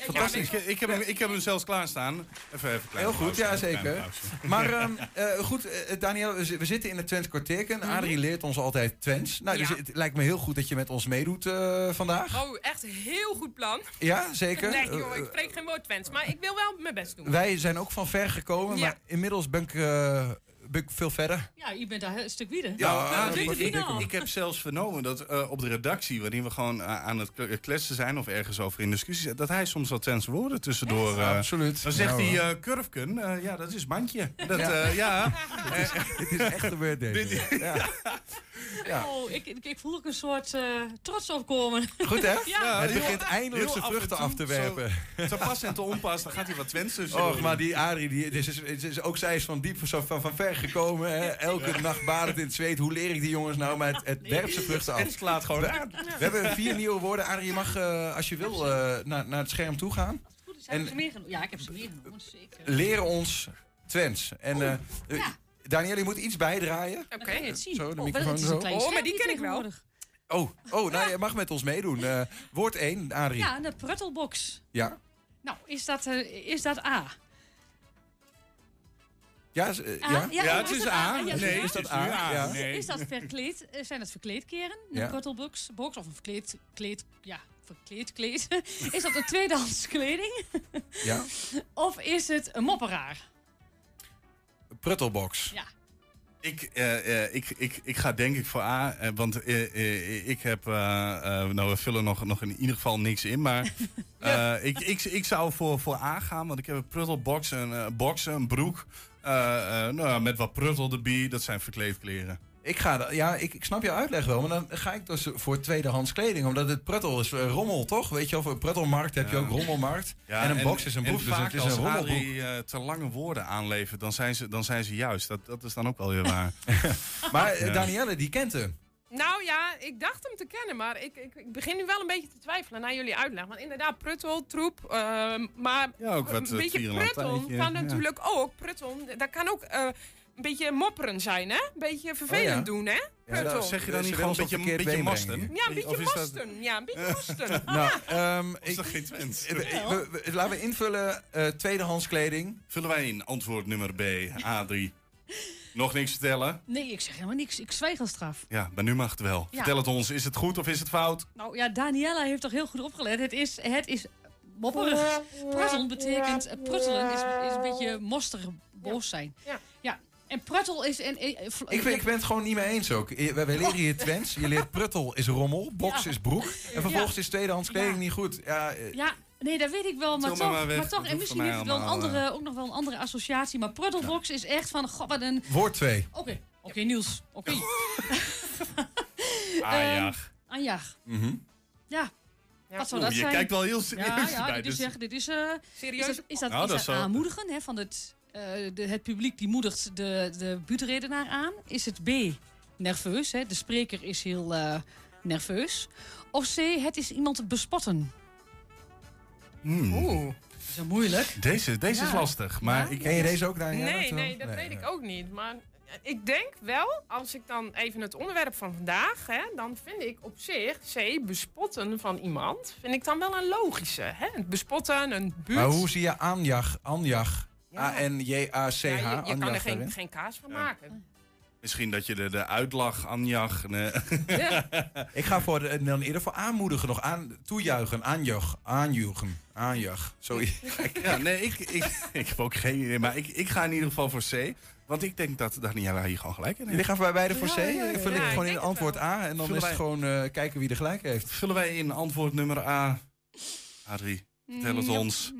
Speaker 7: Fantastisch. Ik, ik, heb hem, ik heb hem zelfs klaarstaan. Even, even
Speaker 6: Heel goed,
Speaker 7: pauze,
Speaker 6: ja zeker. Maar ehm, eh, goed, eh, Daniel, we zi- we zitten in het Twents kwartierken. Adrie leert ons altijd Twents. Nou, dus.
Speaker 20: Ja.
Speaker 6: het lijkt me heel goed dat je met ons meedoet eh, vandaag.
Speaker 20: Oh, echt een heel goed plan.
Speaker 6: Ja, zeker.
Speaker 20: Nee, joh,
Speaker 6: Eh,
Speaker 20: ik spreek geen woord Twents. Maar ik wil wel mijn best doen.
Speaker 6: Wij zijn ook van ver gekomen,
Speaker 20: Ja.
Speaker 6: maar inmiddels ben ik, eh, ben ik veel verder.
Speaker 19: Ja, je bent daar een stuk wieder.
Speaker 7: Ja,
Speaker 6: Ja,
Speaker 7: nou,
Speaker 6: dat
Speaker 7: ik, heb zelfs vernomen dat eh, op de redactie, wanneer we gewoon aan het kle- kletsen zijn of ergens over in discussie zijn, dat hij soms wat Twentse woorden tussendoor. eh,
Speaker 6: Absoluut.
Speaker 7: Dan zegt
Speaker 6: Ja,
Speaker 7: hij eh kurfken, eh, ja, dat is mandje. Dat,
Speaker 6: Ja.
Speaker 7: ja. *laughs* ja.
Speaker 6: Dit is echt deze
Speaker 7: Dit-
Speaker 6: week. *laughs* Ja. *laughs* Ja.
Speaker 19: Oh, ik, ik, ik voel ook een soort eh, trots opkomen.
Speaker 6: Goed hè? *laughs*
Speaker 19: Ja.
Speaker 6: het
Speaker 7: heel-
Speaker 6: begint eindelijk zijn
Speaker 7: en
Speaker 6: vruchten af te
Speaker 7: zo-
Speaker 6: werpen.
Speaker 7: Te pas en te onpas, dan gaat hij wat Twents tussen.
Speaker 6: Och, maar die Adrie, die, dit is, dit is, ook zij is van diep van, van, van ver gekomen. Hè? Elke nacht badend in het zweet. Hoe leer ik die jongens nou? Maar het, het werpt zijn vruchten af.
Speaker 7: Het slaat gewoon
Speaker 6: we,
Speaker 7: aan.
Speaker 6: we hebben vier nieuwe woorden. Adrie, je mag eh, als je wil eh, naar, naar het scherm toe gaan.
Speaker 19: Heb je ze meegenomen? Ja, ik heb ze meegenomen, zeker.
Speaker 6: Leren ons Twents. En Danielle, je moet iets bijdraaien.
Speaker 20: Oké.
Speaker 11: Je het zien?
Speaker 6: Zo, de
Speaker 11: Oh,
Speaker 6: microfoon
Speaker 11: het is
Speaker 6: zo.
Speaker 20: Oh, maar die ken ik wel.
Speaker 6: Oh, oh nou, je mag met ons meedoen. Eh, woord 1, Adrie.
Speaker 19: Ja, de pruttelbox.
Speaker 6: Ja?
Speaker 19: Nou, is dat, eh, is dat A?
Speaker 6: Ja, is, eh,
Speaker 19: A?
Speaker 6: ja?
Speaker 19: Ja, het is A. Ja,
Speaker 6: Nee, is dat A? Ja.
Speaker 19: Is dat verkleed? Zijn dat verkleedkeren? Een
Speaker 6: Ja.
Speaker 19: pruttelbox box, of een verkleed kleed? Ja, verkleed kleed. *laughs* is dat een tweedehands kleding?
Speaker 6: ja. *laughs*
Speaker 19: Of is het een mopperaar?
Speaker 6: Pruttelbox.
Speaker 19: Ja.
Speaker 7: Ik, eh, eh, ik, ik, ik ga denk ik voor A, eh, want ik heb, nou we vullen nog, nog in ieder geval niks in, maar *laughs* ik, ik, ik zou voor, voor A gaan, want ik heb een pruttelbox, een box, een broek, nou, ja, met wat pruttel erbij, dat zijn verkleedkleren.
Speaker 6: Ik, ga, ja, ik, ik snap je uitleg wel, maar dan ga ik dus voor tweedehands kleding. Omdat het pruttel is eh, rommel, toch? Weet je voor een pruttelmarkt heb je
Speaker 7: Ja.
Speaker 6: ook rommelmarkt.
Speaker 7: Ja,
Speaker 6: en een box is een broek,
Speaker 7: en
Speaker 6: dus
Speaker 7: vaak
Speaker 6: het is een
Speaker 7: als. Adrie, eh, te lange woorden aanlevert, dan zijn ze, dan zijn ze juist. Dat, dat is dan ook wel weer waar. *laughs*
Speaker 6: Maar eh,
Speaker 7: Ja.
Speaker 6: Danielle, die kent hem.
Speaker 20: Nou ja, ik dacht hem te kennen, maar ik, ik, ik begin nu wel een beetje te twijfelen naar jullie uitleg. Want inderdaad, pruttel, troep, ehm, maar
Speaker 7: Ja, ook wat,
Speaker 20: een
Speaker 7: eh,
Speaker 20: beetje pruttel kan
Speaker 7: ja.
Speaker 20: natuurlijk ook, pruttel, dat kan ook eh, een beetje mopperen zijn, hè? Een beetje vervelend
Speaker 7: Oh ja.
Speaker 20: doen, hè? Pruttel.
Speaker 7: dat zeg je dan niet gewoon een beetje, een beetje masten?
Speaker 20: Ja, een beetje
Speaker 7: dat-
Speaker 20: mosten. Ja, een beetje mosten.
Speaker 6: Nou, ehm,
Speaker 7: is dat geen Twents? *laughs*
Speaker 6: we- laten we invullen eh, tweedehands kleding.
Speaker 7: Vullen wij in antwoord nummer B, A3. Nog niks vertellen?
Speaker 19: Nee, ik zeg helemaal niks. Ik zwijg als straf.
Speaker 7: Ja, maar nu mag het wel.
Speaker 19: Ja.
Speaker 7: Vertel het ons. Is het goed of is het fout?
Speaker 19: Nou ja, Daniela heeft toch heel goed opgelet. Het is, het is mopperig. Pruttel betekent, pruttelen is, is een beetje mosterig boos zijn.
Speaker 20: Ja.
Speaker 19: ja. En pruttel is... En, eh, eh,
Speaker 6: Ik, ben- ik ben het gewoon niet mee eens ook. Wij leren hier Twents. Je leert pruttel is rommel, box
Speaker 19: Ja.
Speaker 6: is broek. En vervolgens is tweedehands kleding niet goed. Ja, eh,
Speaker 19: Ja, nee, dat weet ik wel. Maar toch,
Speaker 7: maar
Speaker 19: toch en misschien heeft het wel een andere, ook nog wel een andere associatie. Maar pruttelbox is echt van, god, wat een...
Speaker 6: Woord 2.
Speaker 19: Oké, oké, Niels. Oké.
Speaker 7: Aanjaag. *laughs*
Speaker 19: Aanjaag.
Speaker 6: Mhm.
Speaker 19: Ja. Wat zou
Speaker 7: Oeh,
Speaker 19: dat
Speaker 7: je
Speaker 19: zijn?
Speaker 7: kijkt wel heel serieus
Speaker 19: Ja, *laughs* ja is,
Speaker 7: dus-
Speaker 19: dit is... eh,
Speaker 20: Serieus?
Speaker 19: Is dat, is dat,
Speaker 7: Nou,
Speaker 19: is
Speaker 7: dat
Speaker 19: dat
Speaker 7: zou-
Speaker 19: aanmoedigen hè, van het, eh, de, het publiek die moedigt de, de buurtredenaar aan? Is het B, nerveus, hè? de spreker is heel eh, nerveus? Of C, het is iemand bespotten?
Speaker 7: Hmm.
Speaker 20: Oeh.
Speaker 19: Dat is wel moeilijk.
Speaker 7: Deze, deze is lastig. Maar
Speaker 20: Ja?
Speaker 7: ik,
Speaker 6: Ken je deze ook?
Speaker 20: Nee,
Speaker 6: Zo?
Speaker 20: nee, dat weet ik ook niet. Maar ik denk wel, als ik dan even het onderwerp van vandaag, hè, dan vind ik op zich C, bespotten van iemand, vind ik dan wel een logische. Hè? Het bespotten, een buurt.
Speaker 6: Maar hoe zie je aanjag? Aanjag.
Speaker 20: Ja.
Speaker 6: A-N-J-A-C-H.
Speaker 20: Ja, je, je kan er geen, geen kaas van maken.
Speaker 7: Misschien dat je de, de uitlag aanjag. Nee. *laughs*
Speaker 6: Ik ga voor de, dan eerder voor aanmoedigen nog. Aan, toejuichen, aanjag, aanjugen, aanjag. Sorry. *laughs*
Speaker 7: Ja, nee, ik, ik, ik heb ook geen idee. Maar ik, ik ga in ieder geval voor C. Want ik denk dat Daniela hier gewoon gelijk in heeft.
Speaker 6: Jullie gaan voor beide voor C.
Speaker 7: Ja, ja, ja,
Speaker 6: Ik vul
Speaker 7: ja,
Speaker 6: ik
Speaker 7: ik
Speaker 6: gewoon in antwoord A. En dan
Speaker 7: Vullen
Speaker 6: is het
Speaker 7: wij-
Speaker 6: gewoon eh, kijken wie er gelijk heeft.
Speaker 7: Vullen wij in antwoord nummer A. A3, vertel het ons.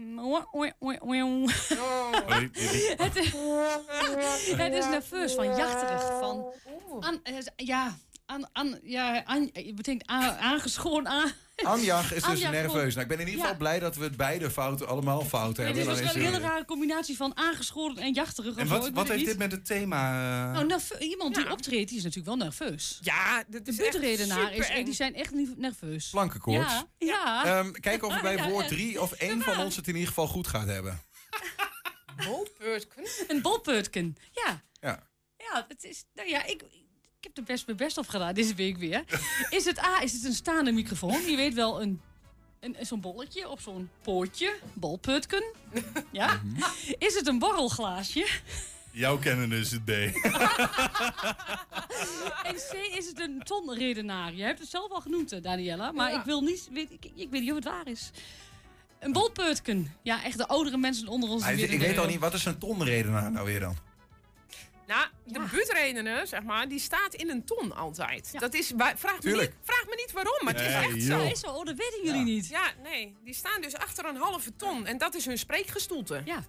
Speaker 19: Het is, nerveus, van jachterig, van... Ja, aan, aan, ja, aan, het betekent aan, aangeschoren aan...
Speaker 6: Anjag is dus nerveus. Nou, ik ben in ieder
Speaker 19: Ja.
Speaker 6: geval blij dat we het beide fouten, allemaal fouten
Speaker 19: Het
Speaker 6: hebben.
Speaker 19: is
Speaker 6: Dan
Speaker 19: dus wel een
Speaker 6: het-
Speaker 19: hele rare combinatie van aangeschoren en jachterig.
Speaker 7: En wat, wat
Speaker 19: het
Speaker 7: heeft
Speaker 19: niet.
Speaker 7: dit met het thema... eh,
Speaker 19: Nou, nerve- iemand die optreedt, die is natuurlijk wel nerveus.
Speaker 20: Ja, dat
Speaker 19: de
Speaker 20: is echt
Speaker 19: buurtredenaar is, die zijn echt niet nerveus.
Speaker 6: Plankenkoorts.
Speaker 19: Ja, ja.
Speaker 6: Ehm, kijken of we bij *laughs*
Speaker 19: Ja,
Speaker 6: woord
Speaker 19: eh,
Speaker 6: 3 of één van ons het in ieder geval goed gaat hebben.
Speaker 20: Bolpeurtken?
Speaker 19: Een bolpeutken, ja.
Speaker 6: Ja.
Speaker 19: Ja, het is, nou ja, ik heb er best mijn best op gedaan deze week weer. Is het A, is het een staande microfoon? Je weet wel, een, een, zo'n bolletje op zo'n pootje, bolputken. Ja? Is het een borrelglaasje?
Speaker 7: Jouw kennen is het B. *laughs*
Speaker 19: En C, is het een tonredenaar? Je hebt het zelf al genoemd, eh, Daniela, maar ik wil niet, weet, ik, ik weet niet of het waar is. Een bolpeutken. Ja, echt de oudere mensen onder ons.
Speaker 6: Maar ik weet al niet, wat is een tonredenaar nou weer dan?
Speaker 20: Nou, de buurtredenaar, zeg maar, die staat in een ton altijd. Dat is, vraag, me niet, vraag me niet waarom, maar het is echt
Speaker 6: joh.
Speaker 20: zo.
Speaker 19: Is zo, oh, dat weten jullie niet.
Speaker 20: Ja, nee, die staan dus achter een halve ton en dat is hun spreekgestoelte.
Speaker 19: Ja.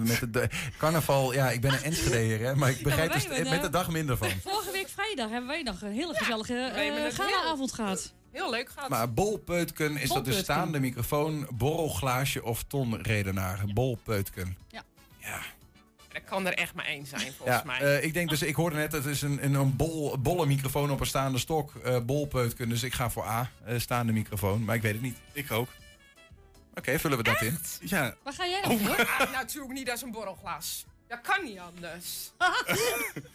Speaker 6: Met het de- carnaval, ja, ik ben een Enschedeer, hè, maar ik begrijp
Speaker 19: wij
Speaker 6: er
Speaker 19: hebben,
Speaker 6: met de
Speaker 19: eh,
Speaker 6: dag minder van.
Speaker 19: Vorige week vrijdag hebben wij nog een hele gezellige
Speaker 20: we hebben
Speaker 19: eh
Speaker 20: het
Speaker 19: galaavond gehad.
Speaker 20: Heel leuk gehad.
Speaker 6: Maar bolpeutken, is dat de
Speaker 19: Bolpeutken.
Speaker 6: staande microfoon, borrelglaasje of tonredenaar? Bolpeutken.
Speaker 20: Er kan er echt maar één zijn, volgens
Speaker 6: Ja,
Speaker 20: mij.
Speaker 6: eh, ik denk dus, ik hoorde net, het is een, een, een bol, bolle microfoon op een staande stok, eh bolpeutken. Dus ik ga voor A, eh, staande microfoon, maar ik weet het niet.
Speaker 7: Ik ook.
Speaker 6: Oké, vullen we dat in?
Speaker 7: Ja.
Speaker 19: Waar ga jij dan voor?
Speaker 20: Ah, natuurlijk niet als een borrelglas. Dat kan niet anders. *laughs*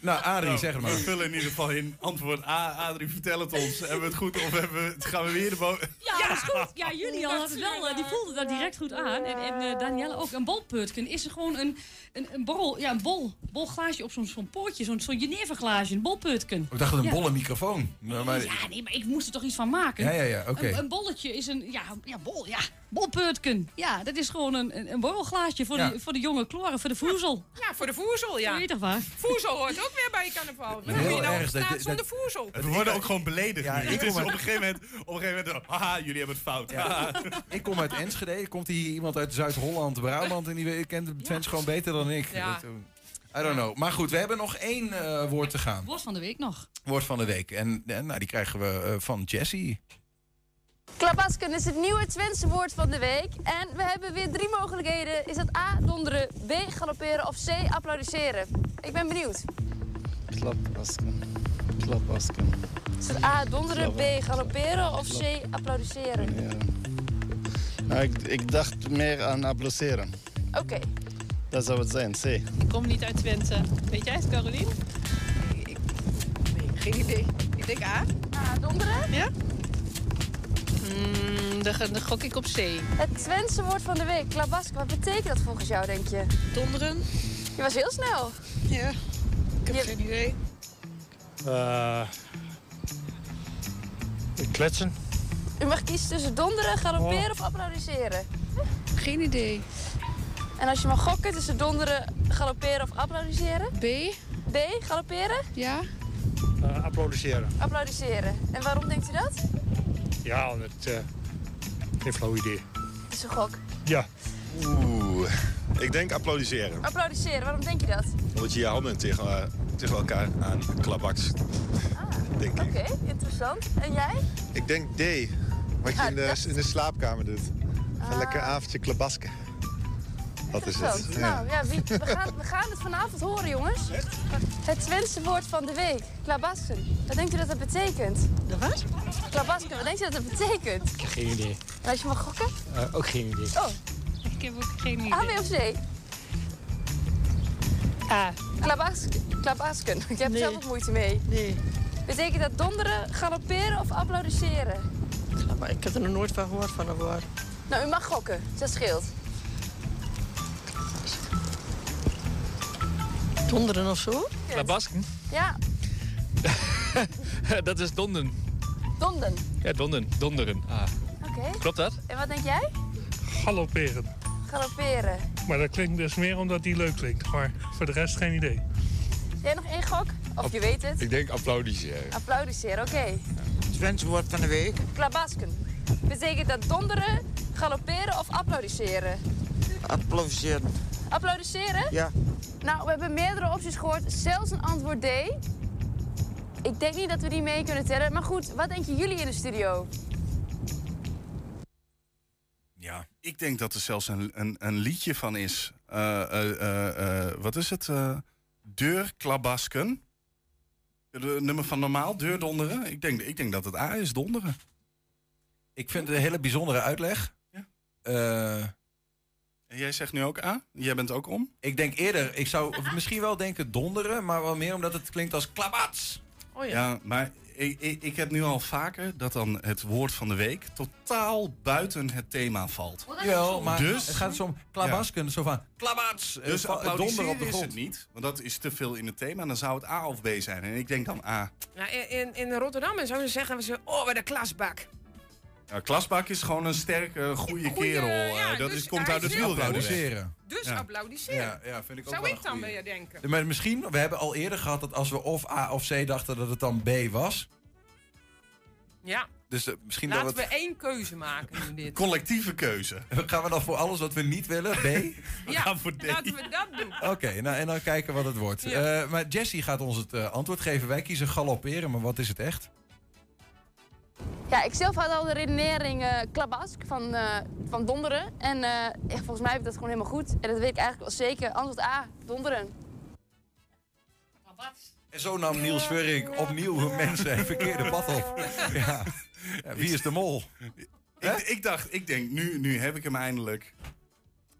Speaker 6: Nou, Adrie,
Speaker 7: Nou,
Speaker 6: zeg het maar.
Speaker 7: We vullen in ieder geval in antwoord A. Adrie, vertel het ons. Hebben we het goed of hebben we, gaan we weer de boot?
Speaker 19: Ja, dat is goed. Ja, Julian had het wel, eh, die voelde dat direct goed aan. En, en eh, Danielle ook. Een bolputken is er gewoon een, een, een bol, ja, een bol, bol glaasje op zo'n zo'n poortje. Zo'n zo'n Geneva-glaasje, een bolputken.
Speaker 6: Ik dacht een
Speaker 19: Ja.
Speaker 6: bolle microfoon. Nou, maar-
Speaker 19: Ja, nee, maar ik moest er toch iets van maken.
Speaker 6: Ja, ja, ja, oké.
Speaker 19: Een, een bolletje is een, ja, ja, bol, ja, bolputken. Ja, dat is gewoon een, een, een borrelglaasje voor,
Speaker 20: Ja.
Speaker 19: de, voor de jonge kloren, voor de voezel.
Speaker 20: Ja, voor de voezel, ja.
Speaker 19: Toch waar?
Speaker 20: Voezel hoort ook weer bij carnaval. Wat doe je nou
Speaker 6: erg dat
Speaker 20: zonder?
Speaker 7: We worden ook gewoon beledigd.
Speaker 6: Ja,
Speaker 7: nu.
Speaker 6: ik
Speaker 7: Het is
Speaker 6: kom
Speaker 7: op een gegeven moment, op een gegeven moment, haha, jullie hebben het fout.
Speaker 6: Ik kom uit Enschede. Komt hier iemand uit Zuid-Holland, Brabant... en die kent de Twents gewoon beter dan ik.
Speaker 19: Ja.
Speaker 6: Dat, eh, I don't know. Maar goed, we hebben nog één eh, woord te gaan.
Speaker 19: Woord van de week nog.
Speaker 6: Woord van de week. En, en nou, die krijgen we eh, van Jessie.
Speaker 21: Klapasken is het nieuwe Twentse woord van de week. En we hebben weer drie mogelijkheden. Is dat A, donderen, B, galopperen of C, applaudisseren? Ik ben benieuwd.
Speaker 22: Klapasken. Klapasken.
Speaker 21: Is het A, donderen. B, galopperen of C, applaudisseren?
Speaker 22: Ja. Nou, ik, ik dacht meer aan applaudisseren.
Speaker 21: Oké.
Speaker 22: Dat zou het zijn, C.
Speaker 23: Ik kom niet uit Twente. Weet jij het, Carolien?
Speaker 24: Geen idee. Ik denk A.
Speaker 21: A, donderen?
Speaker 24: Ja. Mm, dan, gok ik op C.
Speaker 21: Het Twentse woord van de week, klabasken. Wat betekent dat volgens jou, denk je?
Speaker 24: Donderen.
Speaker 21: Je was heel snel.
Speaker 24: Ja. Ik heb geen idee.
Speaker 22: Uh, kletsen.
Speaker 21: U mag kiezen tussen donderen, galopperen of applaudisseren.
Speaker 24: Geen idee.
Speaker 21: En als je mag gokken tussen donderen, galopperen of applaudisseren?
Speaker 24: B.
Speaker 21: B, galopperen?
Speaker 24: Ja.
Speaker 22: Uh, applaudisseren.
Speaker 21: Applaudisseren. En waarom denkt u dat?
Speaker 22: Ja, het... Uh, geen flauw idee.
Speaker 21: Het is een gok.
Speaker 22: Ja.
Speaker 25: Oeh, ik denk applaudisseren.
Speaker 21: Applaudisseren, waarom denk je dat?
Speaker 25: Omdat je je handen tegen, eh, tegen elkaar aan klabaks. Denk ik.
Speaker 21: Oké, interessant. En jij?
Speaker 25: Ik denk D. Wat je
Speaker 21: Ah,
Speaker 25: in de,
Speaker 21: dat-
Speaker 25: in de slaapkamer doet. Een
Speaker 21: Ah.
Speaker 25: lekker avondje klabasken. Dat is het.
Speaker 21: Nou ja, wie, we, gaan, we gaan het vanavond horen, jongens. Het Twentse woord van de week, klabasken. Wat denkt u dat dat betekent?
Speaker 24: De wat?
Speaker 21: Klabasken, wat denkt u dat dat betekent?
Speaker 22: Geen idee.
Speaker 21: En als je mag gokken?
Speaker 22: ook geen idee.
Speaker 21: Oh,
Speaker 23: Ik heb ook geen idee.
Speaker 21: A, B of C?
Speaker 24: A.
Speaker 21: Klabasken. Klabasken. Ik heb er zelf ook moeite mee.
Speaker 24: Nee.
Speaker 21: Betekent dat donderen, galopperen of applaudisseren?
Speaker 24: Maar ik heb er nog nooit van gehoord van een woord.
Speaker 21: Nou, u mag gokken. Dat scheelt.
Speaker 24: Donderen of zo?
Speaker 22: Klapasken?
Speaker 21: Ja, *laughs*
Speaker 22: dat is donden.
Speaker 21: donden.
Speaker 22: Ja, donden. Donderen. Ah.
Speaker 21: Oké.
Speaker 22: Klopt dat?
Speaker 21: En wat denk jij?
Speaker 26: Galopperen.
Speaker 21: Galopperen.
Speaker 26: Maar dat klinkt dus meer omdat die leuk klinkt. Maar voor de rest geen idee.
Speaker 21: Jij nog één gok? Of je weet het?
Speaker 22: Ik denk applaudisseren.
Speaker 21: Applaudisseren, oké.
Speaker 22: Twents woord van de week.
Speaker 21: Klabasken. Betekent dat donderen, galopperen of applaudisseren?
Speaker 22: Applaudisseren.
Speaker 21: Applaudisseren?
Speaker 22: Ja.
Speaker 21: Nou, we hebben meerdere opties gehoord. Zelfs een antwoord D. Ik denk niet dat we die mee kunnen tellen. Maar goed, wat denken jullie in de studio?
Speaker 7: Ja, ik denk dat er zelfs een, een, een liedje van is. Eh, eh, eh, eh, wat is het? Eh Deurklabasken. Het nummer van normaal, deurdonderen. Ik denk, ik denk dat het A is, donderen.
Speaker 6: Ik vind het een hele bijzondere uitleg. Eh,
Speaker 7: En jij zegt nu ook A? Jij bent ook om?
Speaker 6: ik denk eerder, ik zou *laughs* misschien wel denken donderen, maar wel meer omdat het klinkt als klabats.
Speaker 20: Oh
Speaker 7: Ja, maar ik, ik, ik heb nu al vaker dat dan het woord van de week totaal buiten het thema valt.
Speaker 6: Jawel, maar
Speaker 7: dus,
Speaker 6: het gaat om klabasken, zo van klabats. eh,
Speaker 7: Dus
Speaker 6: donder op de
Speaker 7: is
Speaker 6: grond.
Speaker 7: het niet, want dat is te veel in het thema. Dan zou het A of B zijn. En ik denk dan A.
Speaker 20: Nou, in, in, Rotterdam en zo zeggen we ze, oh, wat een klasbak.
Speaker 7: Ja, Klasbak is gewoon een sterke, goede kerel. Eh, dat
Speaker 20: dus
Speaker 7: is, komt
Speaker 20: hij
Speaker 7: uit het
Speaker 20: heel
Speaker 7: wielrennen.
Speaker 6: Applaudisseren.
Speaker 20: Dus
Speaker 6: Ja.
Speaker 20: applaudisseren.
Speaker 6: Ja, ja, vind ik ook
Speaker 20: Zou
Speaker 6: wel
Speaker 20: ik
Speaker 6: een
Speaker 20: dan
Speaker 6: goeie.
Speaker 20: weer denken.
Speaker 6: Maar misschien, we hebben al eerder gehad dat als we of A of C dachten dat het dan B was.
Speaker 20: Ja.
Speaker 6: Dus eh, misschien
Speaker 20: Laten
Speaker 6: dat
Speaker 20: we
Speaker 6: het...
Speaker 20: één keuze maken nu dit. *laughs*
Speaker 7: Collectieve keuze.
Speaker 6: Gaan we dan voor alles wat we niet willen, B? *laughs*
Speaker 20: Ja,
Speaker 7: gaan voor D.
Speaker 20: laten we dat doen. *laughs*
Speaker 6: Oké, nou en dan kijken wat het wordt.
Speaker 20: Ja.
Speaker 6: Eh, maar Jessie gaat ons het eh, antwoord geven. Wij kiezen galopperen, maar wat is het echt?
Speaker 21: Ja, ik zelf had al de redenering eh klabask van, eh, van donderen. En eh, ja, volgens mij heb ik dat gewoon helemaal goed. En dat weet ik eigenlijk wel zeker. Antwoord A, donderen.
Speaker 6: En zo nam Niels Verink opnieuw mensen het verkeerde pad op. *laughs* Ja. Ja, wie is de mol?
Speaker 7: Ik, ik dacht, ik denk, nu, nu heb ik hem eindelijk.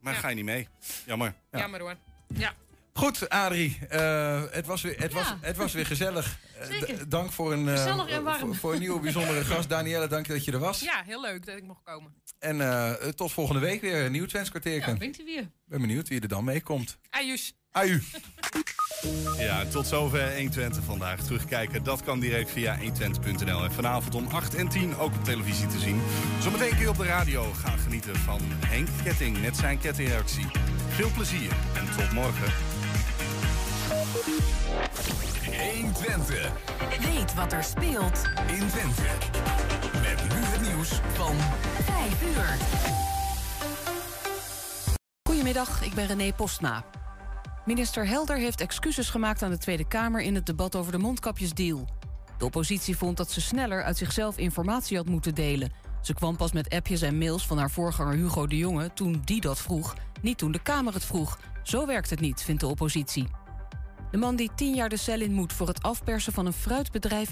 Speaker 7: Maar ga je niet mee. Jammer.
Speaker 20: Jammer hoor. Ja.
Speaker 6: Goed, Adrie. eh, het, was weer, het, was, het was weer gezellig. Eh,
Speaker 20: Zeker.
Speaker 6: dank voor een, eh,
Speaker 20: Gezellig en warm.
Speaker 6: voor, voor een nieuwe bijzondere *laughs* gast. Danielle, dank dat je er was.
Speaker 20: Ja, heel leuk dat ik mocht komen.
Speaker 6: En eh, tot volgende week weer. Een nieuw Twents.
Speaker 19: Ja, hij weer.
Speaker 6: ben benieuwd wie er dan meekomt.
Speaker 20: Ajus.
Speaker 6: Aju.
Speaker 7: Ja, tot zover 120 vandaag. Terugkijken, dat kan direct via 120.nl. En vanavond om 8 en 10 ook op televisie te zien. Zometeen kun je op de radio gaan genieten van Henk Ketting met zijn kettingreactie. Veel plezier en tot morgen.
Speaker 2: 120. Weet wat er speelt in Twente. Met nu het nieuws van 5 uur.
Speaker 1: Goedemiddag, ik ben René Postma. Minister Helder heeft excuses gemaakt aan de Tweede Kamer in het debat over de mondkapjesdeal. De oppositie vond dat ze sneller uit zichzelf informatie had moeten delen. Ze kwam pas met appjes en mails van haar voorganger Hugo de Jonge toen die dat vroeg, niet toen de Kamer het vroeg. Zo werkt het niet, vindt de oppositie. De man die tien jaar de cel in moet voor het afpersen van een fruitbedrijf